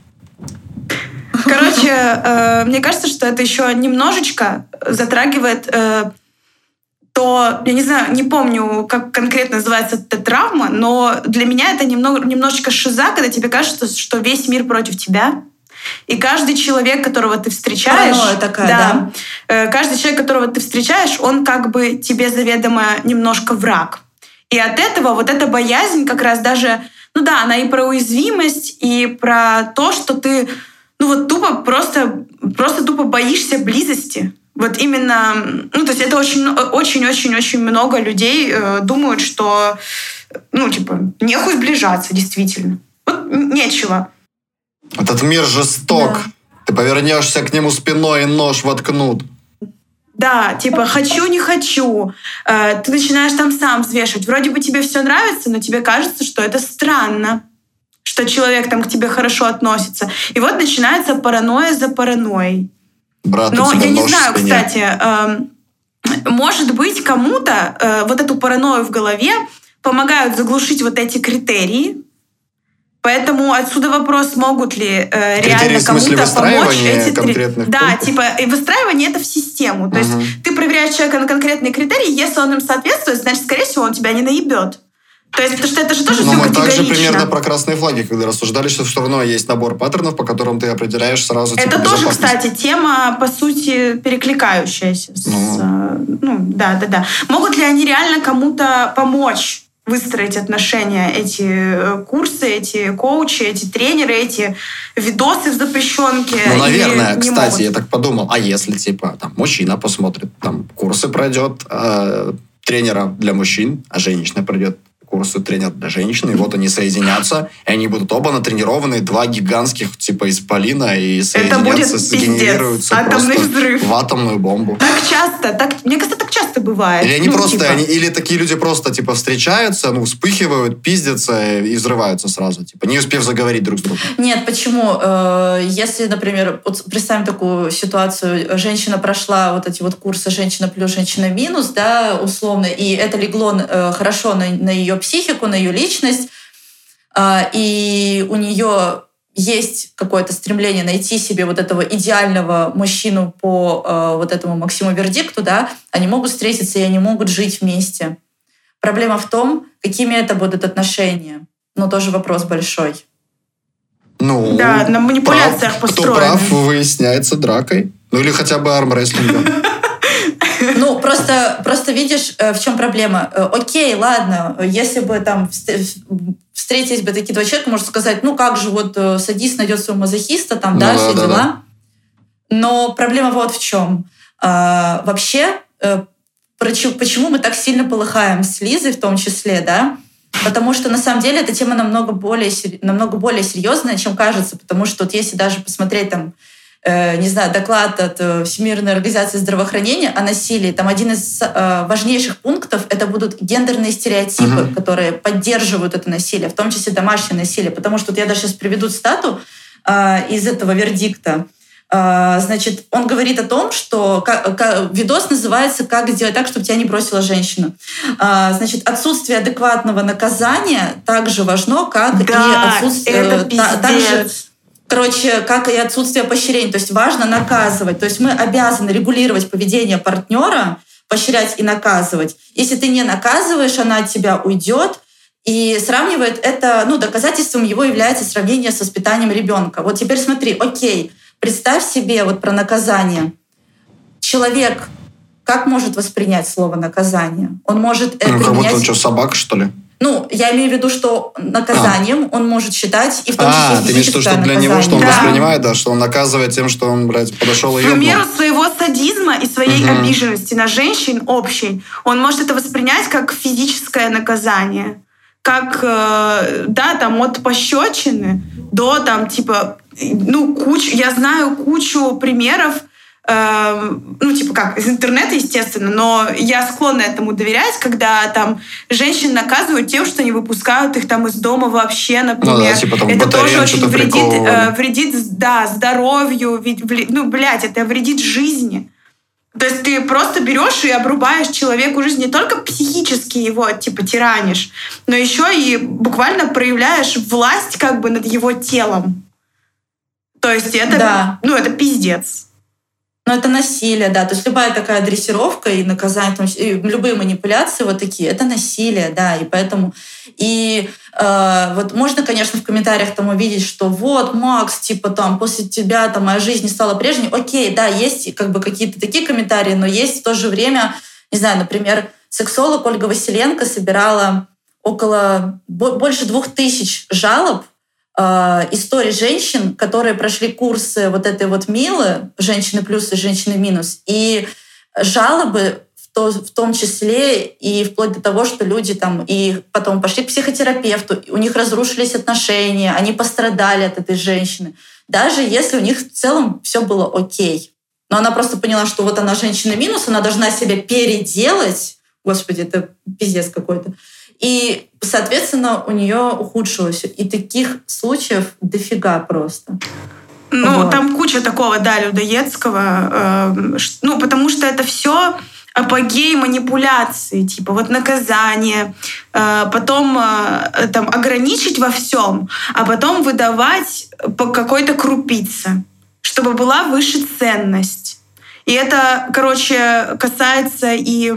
Короче, э, мне кажется, что это еще немножечко затрагивает э, то, я не знаю, не помню, как конкретно называется эта травма, но для меня это немного, немножечко шиза, когда тебе кажется, что весь мир против тебя, и каждый человек, которого ты встречаешь, Паранойя такая, да. э, каждый человек, которого ты встречаешь, он как бы тебе заведомо немножко враг. И от этого вот эта боязнь как раз даже, ну да, она и про уязвимость, и про то, что ты, ну вот тупо просто, просто тупо боишься близости. Вот именно, ну то есть это очень, очень, очень, очень много людей э, думают, что, ну типа, нехуй сближаться, действительно. Вот нечего. Этот мир жесток. Да. Ты повернешься к нему спиной и нож воткнут. Да, типа хочу, не хочу. Э, ты начинаешь там сам взвешивать. Вроде бы тебе все нравится, но тебе кажется, что это странно, что человек там к тебе хорошо относится. И вот начинается паранойя за паранойей. Брат, у Но тебя я не знаю, кстати, эм, может быть, кому-то э, вот эту паранойю в голове помогают заглушить вот эти критерии. Поэтому отсюда вопрос, могут ли э, реально кому-то помочь эти три- конкретных Да, пунктов? типа и выстраивание это в систему. То Мгм. есть ты проверяешь человека на конкретные критерии, если он им соответствует, значит, скорее всего, он тебя не наебет. То есть, потому что это же тоже Но все мы также примерно про красные флаги, когда рассуждали, что все равно есть набор паттернов, по которым ты определяешь сразу типа, Это тоже, безопасность. кстати, тема, по сути, перекликающаяся. С, Ну. э, ну, да, да, да. Могут ли они реально кому-то помочь выстроить отношения, эти э, курсы, эти коучи, эти тренеры, эти видосы в запрещенке? Ну, наверное, кстати, могут? я так подумал, а если, типа, там, мужчина посмотрит, там, курсы пройдет э, тренера для мужчин, а женщина пройдет курсы тренера для женщин, и вот они соединятся, и они будут оба натренированы, два гигантских, типа, исполина, и соединятся, сгенерируются Атомный просто взрыв. в атомную бомбу. Так часто, так, мне кажется, так часто бывает. Или они Ну, просто, типа, они, или такие люди просто, типа, встречаются, ну, вспыхивают, пиздятся и взрываются сразу, типа, не успев заговорить друг с другом. Нет, почему? Э, Если, например, вот представим такую ситуацию, женщина прошла вот эти вот курсы «женщина плюс, женщина минус», да, условно, и это легло э, хорошо на, на ее психику, на ее личность, а, и у нее есть какое-то стремление найти себе вот этого идеального мужчину по э, вот этому Максиму Вердикту, да, они могут встретиться и они могут жить вместе. Проблема в том, какими это будут отношения. Ну, тоже вопрос большой. Ну, Да, на манипуляциях прав, Кто построено. прав, выясняется дракой. Ну, или хотя бы армрестлингом. Ну, просто, просто видишь, э, в чем проблема. Э, Окей, ладно, если бы там вст- встретились бы такие два человека, можно сказать, ну как же, вот э, садист найдет своего мазохиста, там, Ну да, да, все да, дела. да. Но проблема вот в чем. А, вообще, э, почему мы так сильно полыхаем с Лизой в том числе, да? Потому что на самом деле эта тема намного более, намного более серьезная, чем кажется. Потому что вот если даже посмотреть там, э, не знаю, доклад от э, Всемирной организации здравоохранения о насилии, там один из э, важнейших пунктов это будут гендерные стереотипы, Мгм. которые поддерживают это насилие, в том числе домашнее насилие. Потому что вот я даже сейчас приведу цитату э, из этого вердикта. Значит, он говорит о том, что видос называется «Как сделать так, чтобы тебя не бросила женщина». Значит, отсутствие адекватного наказания также важно, как и Да, отсутствие... это э, та-. Короче, как и отсутствие поощрения. То есть важно наказывать. То есть мы обязаны регулировать поведение партнера, поощрять и наказывать. Если ты не наказываешь, она от тебя уйдет, и сравнивает это, ну, доказательством его является сравнение с воспитанием ребенка. Вот теперь смотри, окей, представь себе вот про наказание. Человек как может воспринять слово наказание? Он может это Ну, как будто принять... он что, собака, что ли? Ну, я имею в виду, что наказанием он может считать и в том числе А, ты имеешь в виду, что для него, что он. Да. воспринимает, да, что он наказывает тем, что он, блядь, подошел и В ёбнул. меру своего садизма и своей Мгм. обиженности на женщин общей, он может это воспринять как физическое наказание. Как, э, да, там, от пощечины до, там, типа, ну, кучу, я знаю кучу примеров, ну, типа как, из интернета, естественно, но я склонна этому доверять, когда там женщин наказывают тем, что не выпускают их там из дома вообще, например. Ну да, типа там это тоже очень вредит, э, вредит, да, здоровью, ведь, ну, блядь, это вредит жизни. То есть ты просто берешь и обрубаешь человеку жизнь, не только психически его типа тиранишь, но еще и буквально проявляешь власть как бы над его телом. То есть это, Да. ну, это пиздец. Но это насилие, да. То есть любая такая дрессировка и наказание, там, и любые манипуляции вот такие, это насилие, да. И поэтому... И э, вот можно, конечно, в комментариях там увидеть, что вот, Макс, типа там, после тебя там моя жизнь не стала прежней. Окей, да, есть как бы какие-то такие комментарии, но есть в то же время, не знаю, например, сексолог Ольга Василенко собирала около бо- больше двух тысяч жалоб историй женщин, которые прошли курсы вот этой вот Милы, женщины плюс и женщины минус, и жалобы в, то, в том числе и вплоть до того, что люди там и потом пошли к психотерапевту, у них разрушились отношения, они пострадали от этой женщины, даже если у них в целом все было окей. Но она просто поняла, что вот она женщина минус, она должна себя переделать. Господи, это пиздец какой-то. И, соответственно, у нее ухудшилось. И таких случаев дофига просто. Ну, Вот. там куча такого, да, людоедского. э, ну, потому что это все апогей манипуляции, типа вот наказание, э, потом э, там ограничить во всем, а потом выдавать по какой-то крупице, чтобы была выше ценность. И это, короче, касается и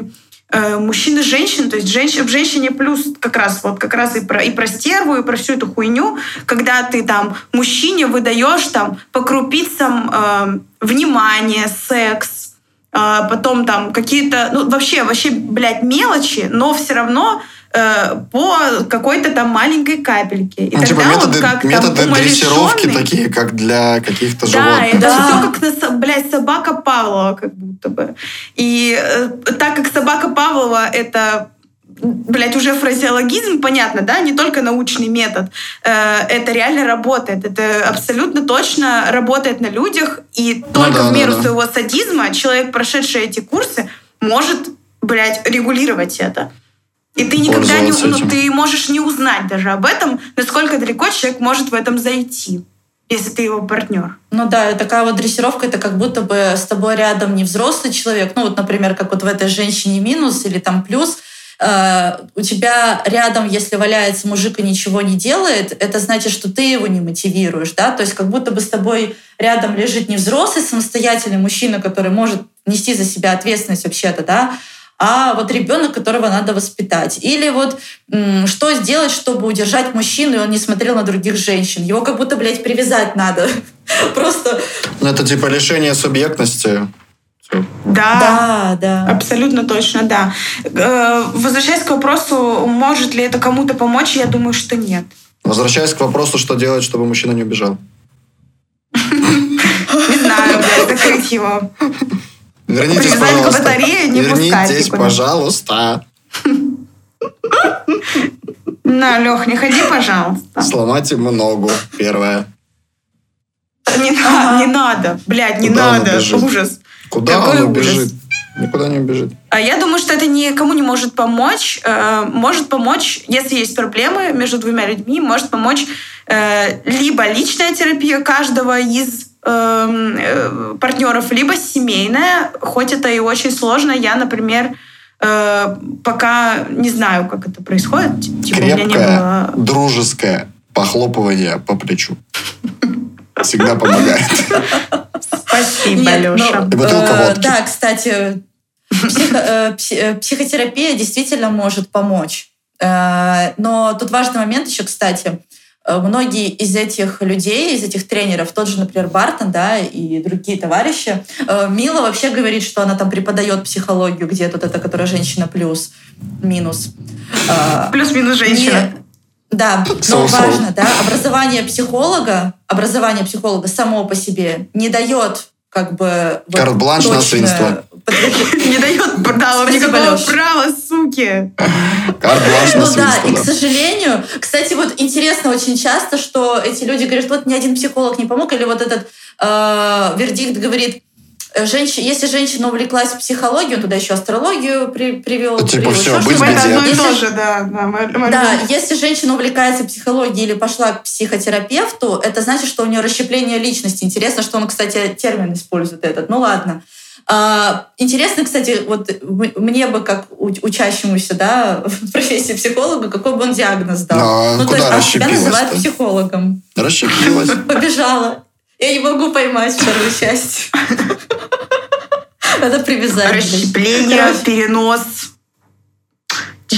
мужчин и женщин, то есть женщ- в женщине плюс как раз вот как раз и про и про стерву и про всю эту хуйню, когда ты там мужчине выдаешь там по крупицам э, внимание, секс, э, потом там какие-то ну вообще вообще блядь мелочи, но все равно э, по какой-то там маленькой капельке. И Ну, типа тогда он методы, как там методы дрессировки умалишенный- такие, как для каких-то да, животных. это Да. все как, блядь, собака Павлова, как будто бы. И э, так как собака Павлова это блядь, уже фразеологизм, понятно, да, не только научный метод, э, это реально работает, это абсолютно точно работает на людях, и только да, в да, меру да. своего садизма человек, прошедший эти курсы, может, блядь, регулировать это. И ты никогда не, ну, ты можешь не узнать даже об этом, насколько далеко человек может в этом зайти, если ты его партнер. Ну да, такая вот дрессировка, это как будто бы с тобой рядом не взрослый человек, ну вот, например, как вот в этой женщине минус или там плюс, Э, у тебя рядом, если валяется мужик и ничего не делает, это значит, что ты его не мотивируешь, да, то есть как будто бы с тобой рядом лежит не взрослый самостоятельный мужчина, который может нести за себя ответственность вообще-то, да, а вот ребенок, которого надо воспитать. Или вот что сделать, чтобы удержать мужчину, и он не смотрел на других женщин. Его как будто, блядь, привязать надо. Просто... Ну, Это типа лишение субъектности. Да, Да, да. абсолютно точно, да. Э, Возвращаясь к вопросу, может ли это кому-то помочь, я думаю, что нет. Возвращаясь к вопросу, что делать, чтобы мужчина не убежал. Не знаю, блядь, закрыть его. Вернитесь, Привязать к пожалуйста. батарее, не пускать Вернитесь, никуда. пожалуйста. На, Лех, не ходи, пожалуйста. Сломать ему ногу. Первое. Не надо, не надо, блядь, не Куда надо. Ужас. Куда Какой он ужас. убежит? Никуда не убежит. А я думаю, что это никому не может помочь. Э, Может помочь, если есть проблемы между двумя людьми, может помочь э, либо личная терапия каждого из э, партнеров, либо семейная, хоть это и очень сложно. Я, например, э, пока не знаю, как это происходит. Типа, у меня не Крепкое, было... дружеское похлопывание по плечу. Всегда помогает. Спасибо, Нет, ну, Леша. И бутылка э, водки. Да, кстати, психо- э, пси- э, психотерапия действительно может помочь. Э, Но тут важный момент еще, кстати. Э, Многие из этих людей, из этих тренеров, тот же, например, Бартон, да, и другие товарищи, э, Мила вообще говорит, что она там преподает психологию, где тут это, которая женщина плюс, минус. Э, Плюс-минус женщина. да, но важно, да, образование психолога, образование психолога само по себе не дает как бы вот Карт-бланш на свинство. Не дает Спасибо, никакого права, суки. Ну да, и, к сожалению, кстати, вот интересно очень часто, что эти люди говорят, вот ни один психолог не помог, или вот этот э, вердикт говорит, э, женщ- если женщина увлеклась психологией, он туда еще астрологию при- привел. Типа, привел всё, еще быть одно и Если то же, да. да, Да, если женщина увлекается психологией или пошла к психотерапевту, это значит, что у нее расщепление личности. Интересно, что он, кстати, термин использует этот. Ну ладно. А, интересно, кстати, вот мне бы как учащемуся да, в профессии психолога, какой бы он диагноз дал. Но ну, куда то есть, а тебя называют психологом. Расщепилась. Побежала. Я не могу поймать вторую часть. Надо привязать. Расщепление, перенос.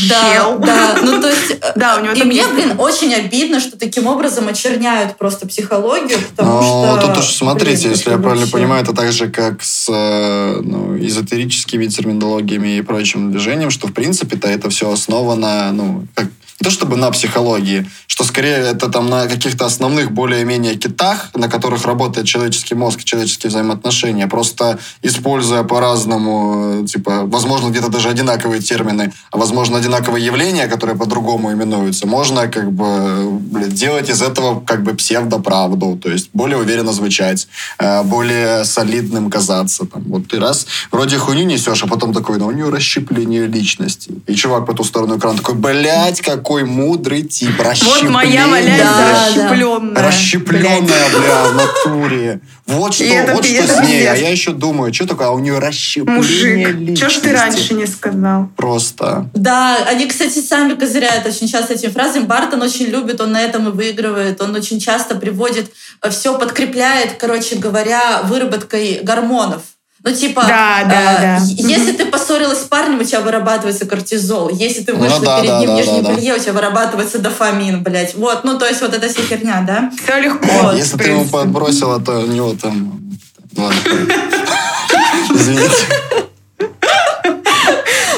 Да, Чел. да, ну то есть, да, у него и мне, блин, очень обидно, что таким образом очерняют просто психологию, потому Но что... тут уж смотрите, если я правильно вообще... понимаю, это так же, как с э, ну, эзотерическими терминологиями и прочим движением, что в принципе-то это все основано, ну, как не то чтобы на психологии, что скорее это там на каких-то основных более-менее китах, на которых работает человеческий мозг, человеческие взаимоотношения, просто используя по-разному, типа, возможно, где-то даже одинаковые термины, а возможно, одинаковые явления, которые по-другому именуются, можно как бы блин, делать из этого как бы псевдоправду, то есть более уверенно звучать, э, более солидным казаться. Там. Вот ты раз вроде хуйню несешь, а потом такой, ну, у нее расщепление личности. И чувак по ту сторону экрана такой, блядь, как какой мудрый тип. Вот моя валяется да, расщепленная. Расщепленная, бля, в натуре. Вот что, это, вот что с ней. А я еще думаю, что такое, а у нее расщепление Мужик, что ж ты раньше не сказал? Просто. Да, они, кстати, сами козыряют очень часто этим фразами. Бартон очень любит, он на этом и выигрывает. Он очень часто приводит, э, все подкрепляет, короче говоря, выработкой гормонов. Ну, типа, да, да, э, да. если ты поссорилась с парнем, у тебя вырабатывается кортизол. Если ты вышла ну, да, перед да, ним да, в нижнем да, белье, у тебя вырабатывается дофамин, блядь. Вот, ну, то есть вот эта вся херня, да? Все легко. Вот. Если ты ему подбросила, то у него там... Ладно. Извините.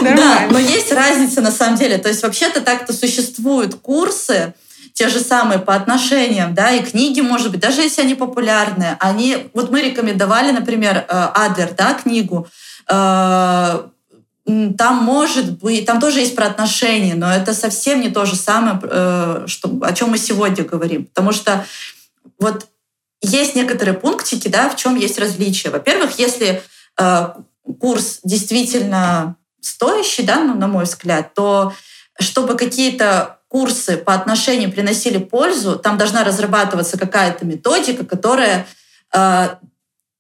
Да, но есть разница на самом деле. То есть вообще-то так-то существуют курсы, те же самые по отношениям, да, и книги, может быть, даже если они популярные, они, вот мы рекомендовали, например, э, Адлер, да, книгу, э, там может быть, там тоже есть про отношения, но это совсем не то же самое, э, что, о чем мы сегодня говорим, потому что вот есть некоторые пунктики, да, в чем есть различия. Во-первых, если курс действительно стоящий, да, ну, на мой взгляд, то чтобы какие-то курсы по отношению приносили пользу, там должна разрабатываться какая-то методика, которая э,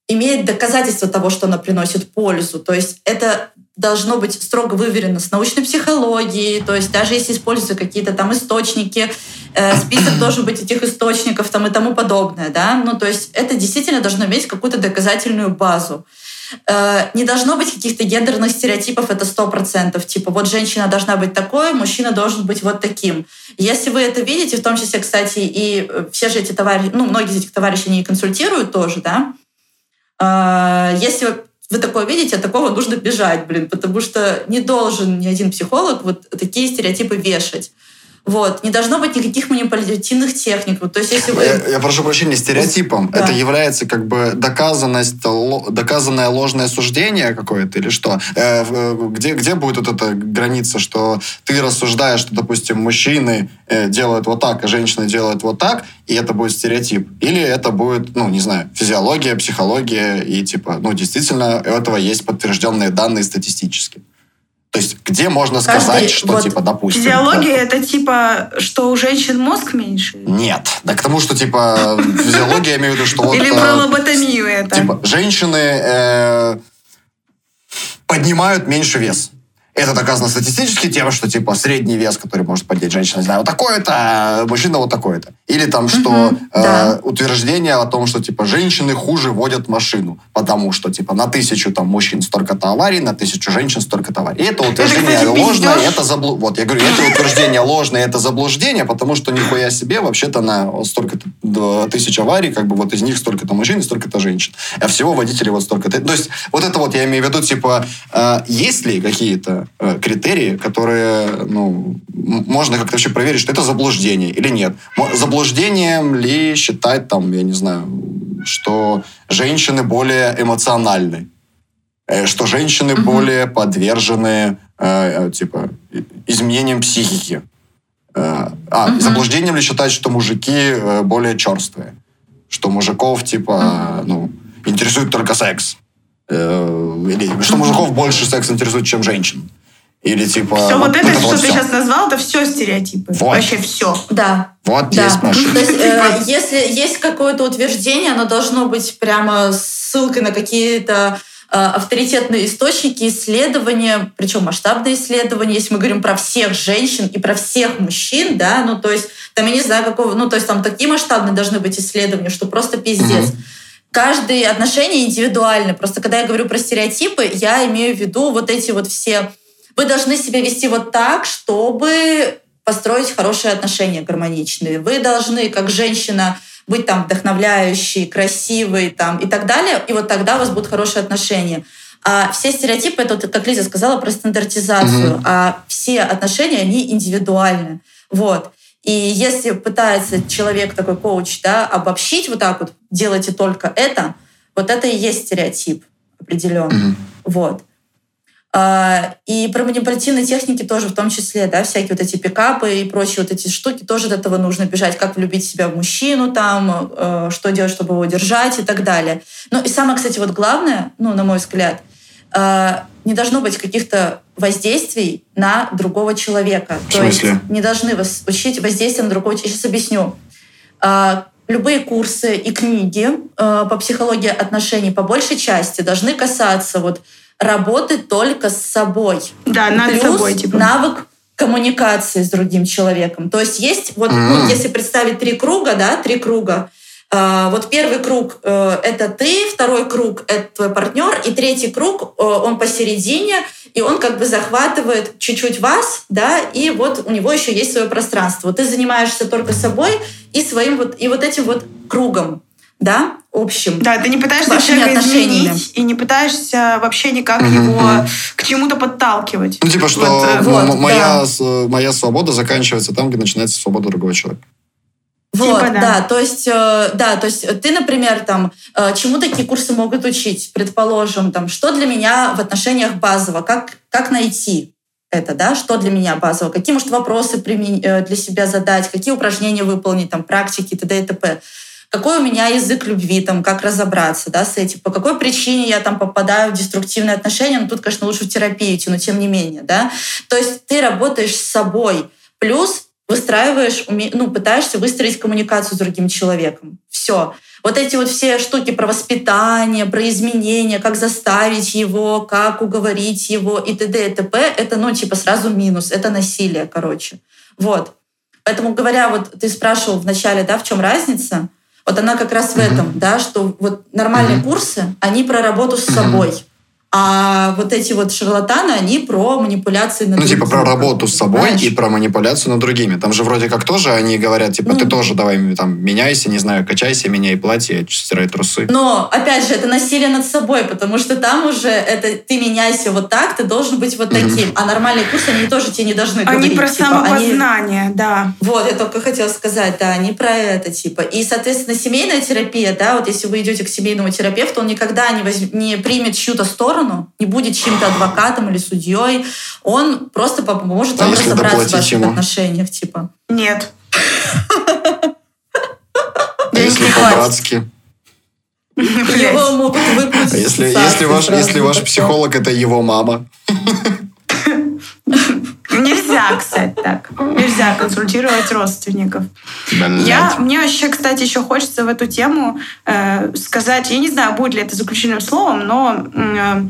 имеет доказательство того, что она приносит пользу. То есть это должно быть строго выверено с научной психологией, то есть даже если используются какие-то там источники, э, список должен быть этих источников там и тому подобное, да, ну то есть это действительно должно иметь какую-то доказательную базу. Э, не должно быть каких-то гендерных стереотипов, это сто процентов. Типа, вот женщина должна быть такой, мужчина должен быть вот таким. Если вы это видите, в том числе, кстати, и э, все же эти товарищи, ну, многие из этих товарищей не консультируют тоже, да, э, если вы такое видите, от такого нужно бежать, блин, потому что не должен ни один психолог вот такие стереотипы вешать. Вот. Не должно быть никаких манипулятивных техник. Вот, то есть, если вы... я, я прошу прощения, стереотипом. Да. Это является как бы доказанность, доказанное ложное суждение какое-то или что? Э, э, где, где будет вот эта граница, что ты рассуждаешь, что, допустим, мужчины э, делают вот так, а женщины делают вот так, и это будет стереотип? Или это будет, ну, не знаю, физиология, психология, и типа, ну, действительно, у этого есть подтвержденные данные статистически? То есть где можно сказать, Каждый, что вот, типа, допустим... Физиология да, это типа, что у женщин мозг меньше? Нет. Да к тому, что типа физиология, я имею в виду, что вот... Или про лоботомию это? Типа женщины э, поднимают меньше вес. Это доказано статистически тем, что типа средний вес, который может поднять женщина, не знаю, вот такой-то, а мужчина вот такой-то. Или там, что угу, э, да. утверждение о том, что типа женщины хуже водят машину, потому что типа на тысячу там мужчин столько-то аварий, на тысячу женщин столько-то аварий. И это утверждение это, кстати, ложное, пиздешь? это заблу... Вот, я говорю, это утверждение ложное, это заблуждение, потому что нихуя себе вообще-то на столько-то тысяч аварий, как бы вот из них столько-то мужчин столько-то женщин. А всего водителей вот столько-то. То есть вот это вот я имею в виду, типа, э, есть ли какие-то Э, критерии, которые ну, можно как-то вообще проверить, что это заблуждение или нет. Заблуждением ли считать, там, я не знаю, что женщины более эмоциональны, э, что женщины угу. более подвержены э, типа изменениям психики. А, угу. заблуждением ли считать, что мужики более черствые? Что мужиков, типа, угу. ну, интересует только секс? Э, или что мужиков больше секс интересует, чем женщин. Или типа... Все вот, вот это, что вот ты все. сейчас назвал, это все стереотипы. Вот. Вообще все. Да. Вот да. есть машина. То есть, э, если есть какое-то утверждение, оно должно быть прямо ссылкой на какие-то авторитетные источники, исследования, причем масштабные исследования, если мы говорим про всех женщин и про всех мужчин, да, ну то есть там я не знаю какого, ну то есть там такие масштабные должны быть исследования, что просто пиздец. Mm-hmm. Каждые отношения индивидуальны. Просто когда я говорю про стереотипы, я имею в виду вот эти вот все... Вы должны себя вести вот так, чтобы построить хорошие отношения гармоничные. Вы должны, как женщина, быть там вдохновляющей, красивой там, и так далее, и вот тогда у вас будут хорошие отношения. А все стереотипы, это, как Лиза сказала, про стандартизацию, угу. а все отношения, они индивидуальны. Вот. И если пытается человек, такой коуч, да, обобщить вот так вот, делайте только это, вот это и есть стереотип определенно. Mm-hmm. Вот. А, и про манипулятивные техники тоже в том числе, да, всякие вот эти пикапы и прочие вот эти штуки, тоже от этого нужно бежать, как влюбить себя в мужчину там, э, что делать, чтобы его держать и так далее. Ну и самое, кстати, вот главное, ну, на мой взгляд, э, не должно быть каких-то воздействий на другого человека. В То есть не должны вас учить воздействие на другого человека. Сейчас объясню. А, любые курсы и книги а, по психологии отношений по большей части должны касаться вот работы только с собой. Да, над Плюс собой. Типа. навык коммуникации с другим человеком. То есть есть вот, mm-hmm. ну, если представить три круга, да, три круга, а, вот первый круг э, — это ты, второй круг — это твой партнер, и третий круг э, — он посередине, и он как бы захватывает чуть-чуть вас, да, и вот у него еще есть свое пространство. Ты занимаешься только собой и своим вот, и вот этим вот кругом, да, общим. Да, ты не пытаешься человека изменить и не пытаешься вообще никак mm-hmm. его к чему-то подталкивать. Ну, типа, что вот, э, вот, моя, да. моя свобода заканчивается там, где начинается свобода другого человека. Вот, типа, да. да, то есть, э, да, то есть ты, например, там, э, чему такие курсы могут учить, предположим, там, что для меня в отношениях базово, как, как найти это, да, что для меня базово, какие, может, вопросы э, для себя задать, какие упражнения выполнить, там, практики, т.д. и т.п. Какой у меня язык любви, там, как разобраться, да, с этим, по какой причине я там попадаю в деструктивные отношения, ну, тут, конечно, лучше в терапию идти, но тем не менее, да. То есть ты работаешь с собой, плюс выстраиваешь, ну, пытаешься выстроить коммуникацию с другим человеком. Все. Вот эти вот все штуки про воспитание, про изменения, как заставить его, как уговорить его и т.д. и т.п. Это, ну, типа сразу минус, это насилие, короче. Вот. Поэтому, говоря, вот ты спрашивал вначале, да, в чем разница, вот она как раз в этом, да, что вот нормальные курсы, они про работу с собой. А вот эти вот шарлатаны, они про манипуляции над Ну, типа про работу с собой Знаешь? и про манипуляцию над другими. Там же вроде как тоже они говорят, типа, ну, ты тоже давай там меняйся, не знаю, качайся, меняй платье, стирай трусы. Но, опять же, это насилие над собой, потому что там уже это ты меняйся вот так, ты должен быть вот таким. Mm-hmm. А нормальные курсы, они тоже тебе не должны говорить. Они про типа, самопознание, они... да. Вот, я только хотела сказать, да, они про это, типа. И, соответственно, семейная терапия, да, вот если вы идете к семейному терапевту, он никогда не, возьм... не примет чью-то сторону, сторону, не будет чьим-то адвокатом или судьей. Он просто поможет а вам разобраться в ваших ему? отношениях, типа. Нет. Если по-братски. Его могут выпустить. А если, если, ваш, если ваш психолог это его мама? Нельзя, кстати, так. Нельзя консультировать родственников. Я, мне вообще, кстати, еще хочется в эту тему э, сказать, я не знаю, будет ли это заключительным словом, но э,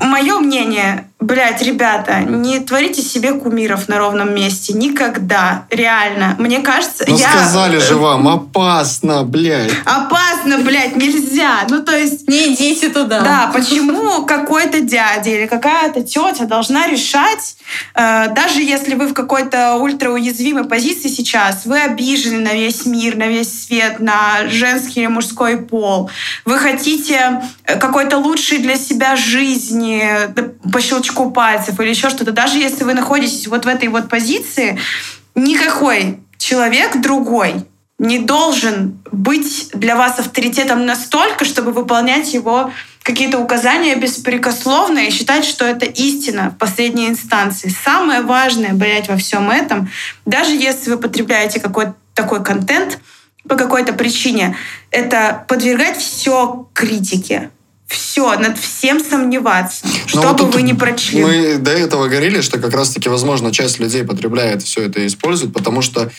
мое мнение, блядь, ребята, не творите себе кумиров на ровном месте. Никогда. Реально. Мне кажется, ну, я... сказали же вам, опасно, блядь. Опасно, блядь, нельзя. Ну, то есть... Не идите туда. Да, почему какой-то дядя или какая-то тетя должна решать, э, даже если вы в какой-то ультрауязвимой позиции сейчас, вы обижены на весь мир, на весь свет, на женский или мужской пол, вы хотите э, какой-то лучшей для себя жизни, по щелчку пальцев или еще что-то, даже если вы находитесь вот в этой вот позиции, никакой человек другой не должен быть для вас авторитетом настолько, чтобы выполнять его какие-то указания беспрекословно и считать, что это истина в последней инстанции. Самое важное, блядь, во всем этом, даже если вы потребляете какой-то такой контент по какой-то причине, это подвергать все критике все, над всем сомневаться, что ну, бы вот вы ни прочли. Мы до этого говорили, что как раз-таки, возможно, часть людей потребляет все это и использует, потому что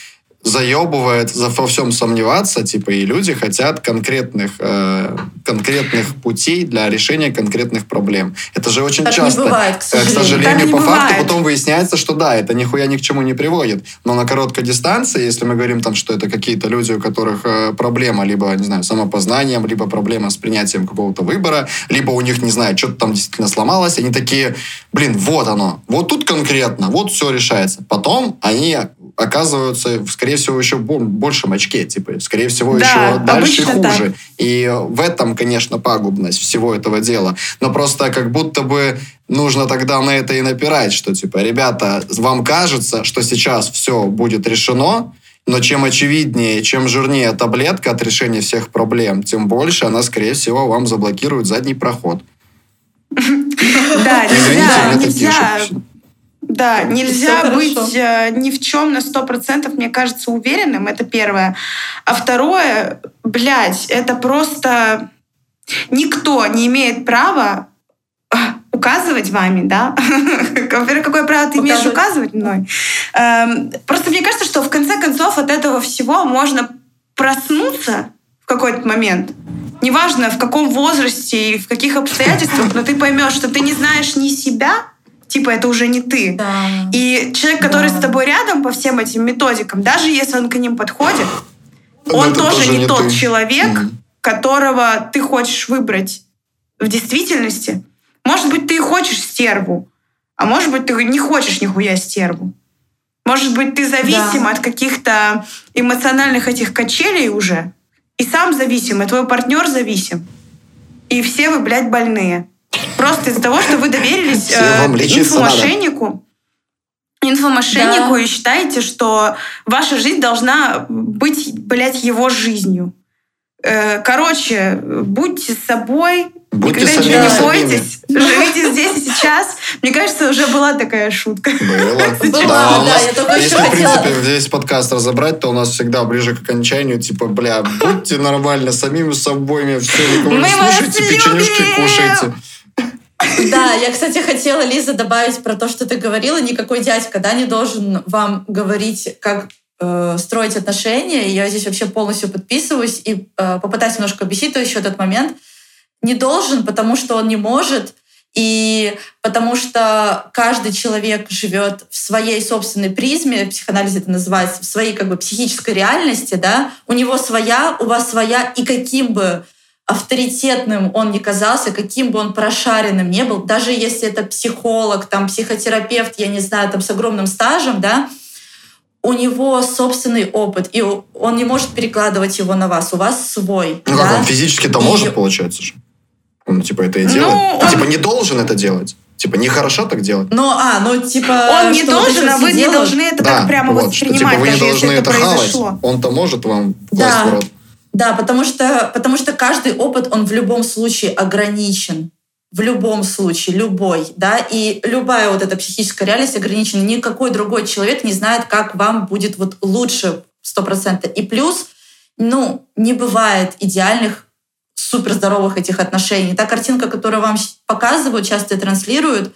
заебывает за, во всем сомневаться, типа, и люди хотят конкретных, э, конкретных путей для решения конкретных проблем. Это же очень Так не часто. бывает, к Э, сожалению. К сожалению, не по факту бывает. потом выясняется, что да, это нихуя ни к чему не приводит. Но на короткой дистанции, если мы говорим там, что это какие-то люди, у которых э, проблема либо, не знаю, самопознанием, либо проблема с принятием какого-то выбора, либо у них, не знаю, что-то там действительно сломалось, они такие, блин, вот оно, вот тут конкретно, вот все решается. Потом они оказываются, скорее всего, еще бо- большем очке, типа, скорее всего, Да, еще дальше обычно так. хуже. И в этом, конечно, пагубность всего этого дела. Но просто как будто бы нужно тогда на это и напирать, что типа, ребята, вам кажется, что сейчас все будет решено, но чем очевиднее, чем жирнее таблетка от решения всех проблем, тем больше она, скорее всего, вам заблокирует задний проход. Да, нельзя, нельзя, да, нельзя Всё быть хорошо. э, ни в чем на сто процентов, мне кажется, уверенным. Это первое. А второе, блядь, это просто никто не имеет права э, указывать вами, да? Во-первых, какое право ты имеешь Указывать. указывать мной? Эм, Просто мне кажется, что в конце концов от этого всего можно проснуться в какой-то момент. Неважно, в каком возрасте и в каких обстоятельствах, но ты поймешь, что ты не знаешь ни себя, типа это уже не ты. Да. И человек, который Да. с тобой рядом по всем этим методикам, даже если он к ним подходит, Но он это тоже, не, тот ты. человек, Мгм. которого ты хочешь выбрать в действительности. Может быть, ты и хочешь стерву, а может быть, ты не хочешь нихуя стерву. Может быть, ты зависим Да. от каких-то эмоциональных этих качелей уже. И сам зависим, и твой партнер зависим. И все вы, блядь, больные. Просто из-за того, что вы доверились э, лечиться надо. инфомошеннику, инфомошеннику Да. и считаете, что ваша жизнь должна быть, блядь, его жизнью. Э, Короче, будьте собой, Будьте никогда ничего не бойтесь, живите здесь и сейчас. Мне кажется, уже была такая шутка. Было. Была, Да, да, нас, я только если, в принципе, весь подкаст разобрать, то у нас всегда ближе к окончанию, типа, бля, будьте нормально, самими собой, все, никого не слушайте, печенюшки кушайте. Да, я, кстати, хотела, Лиза, добавить про то, что ты говорила. Никакой дядька, да, не должен вам говорить, как э, строить отношения. И я здесь вообще полностью подписываюсь и э, попытаюсь немножко объяснить то еще этот момент. Не должен, потому что он не может, и потому что каждый человек живет в своей собственной призме, в психоанализе это называется, в своей как бы психической реальности, да, у него своя, у вас своя, и каким бы авторитетным он не казался, каким бы он прошаренным не был, даже если это психолог, там, психотерапевт, я не знаю, там, с огромным стажем, да, у него собственный опыт, и он не может перекладывать его на вас, у вас свой. Ну да? как, он физически-то И- может, получается же. Он, типа, это и Ну, делает. А, он- типа, не должен это делать. Типа, нехорошо так делать. Ну, а, ну, типа... Он не что должен, а вы не делают. должны это да, так прямо вот, что, воспринимать, типа, вы не даже должны если это это произошло. Он-то может вам класть Да. в рот. Да, потому что, потому что каждый опыт, он в любом случае ограничен. В любом случае, любой, да, и любая вот эта психическая реальность ограничена. Никакой другой человек не знает, как вам будет вот лучше сто процентов. И плюс, ну, не бывает идеальных суперздоровых этих отношений. Та картинка, которую вам показывают, часто и транслируют,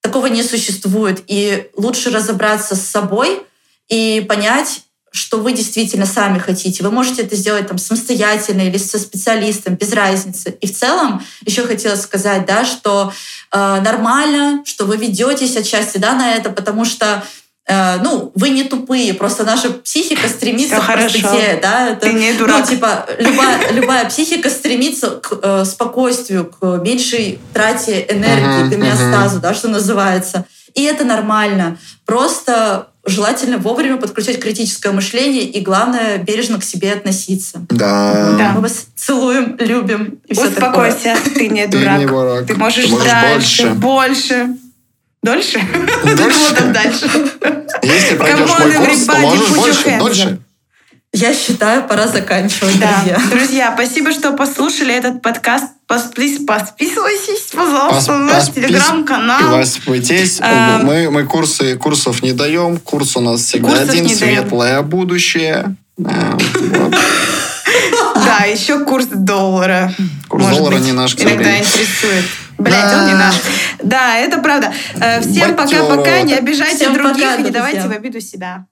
такого не существует. И лучше разобраться с собой и понять, что вы действительно сами хотите. Вы можете это сделать там самостоятельно или со специалистом, без разницы. И в целом еще хотела сказать, да, что э, нормально, что вы ведетесь отчасти да, на это, потому что э, ну, вы не тупые, просто наша психика стремится Всё к хорошо. простоте, да, это, Ты не дурак. ну, типа, любая, любая психика стремится к э, спокойствию, к меньшей трате энергии, к гомеостазу, да, что называется. И это нормально. Просто желательно вовремя подключать критическое мышление и, главное, бережно к себе относиться. Да. Да. Мы вас целуем, любим и все такое. Успокойся, ты не Ты дурак. не дурак. Ты можешь, Ты можешь дальше, больше. больше. Дольше? Дольше? Что там дальше? Если пройдешь мой курс, то everybody, можешь put your больше, дольше. Я считаю, пора заканчивать, Да. друзья. Друзья, спасибо, что послушали этот подкаст. Поспли- Подписывайтесь, пожалуйста, на наш поспис- телеграм-канал. Подписывайтесь. А, Мы, мы курсы, курсов не даем. Курс у нас всегда один. не даем. Светлое будущее. Да, еще курс доллара. Курс доллара не наш, к Иногда интересует. Блять, он не наш. Да, это правда. Э, Всем пока-пока. Не обижайте других и не давайте в обиду себя.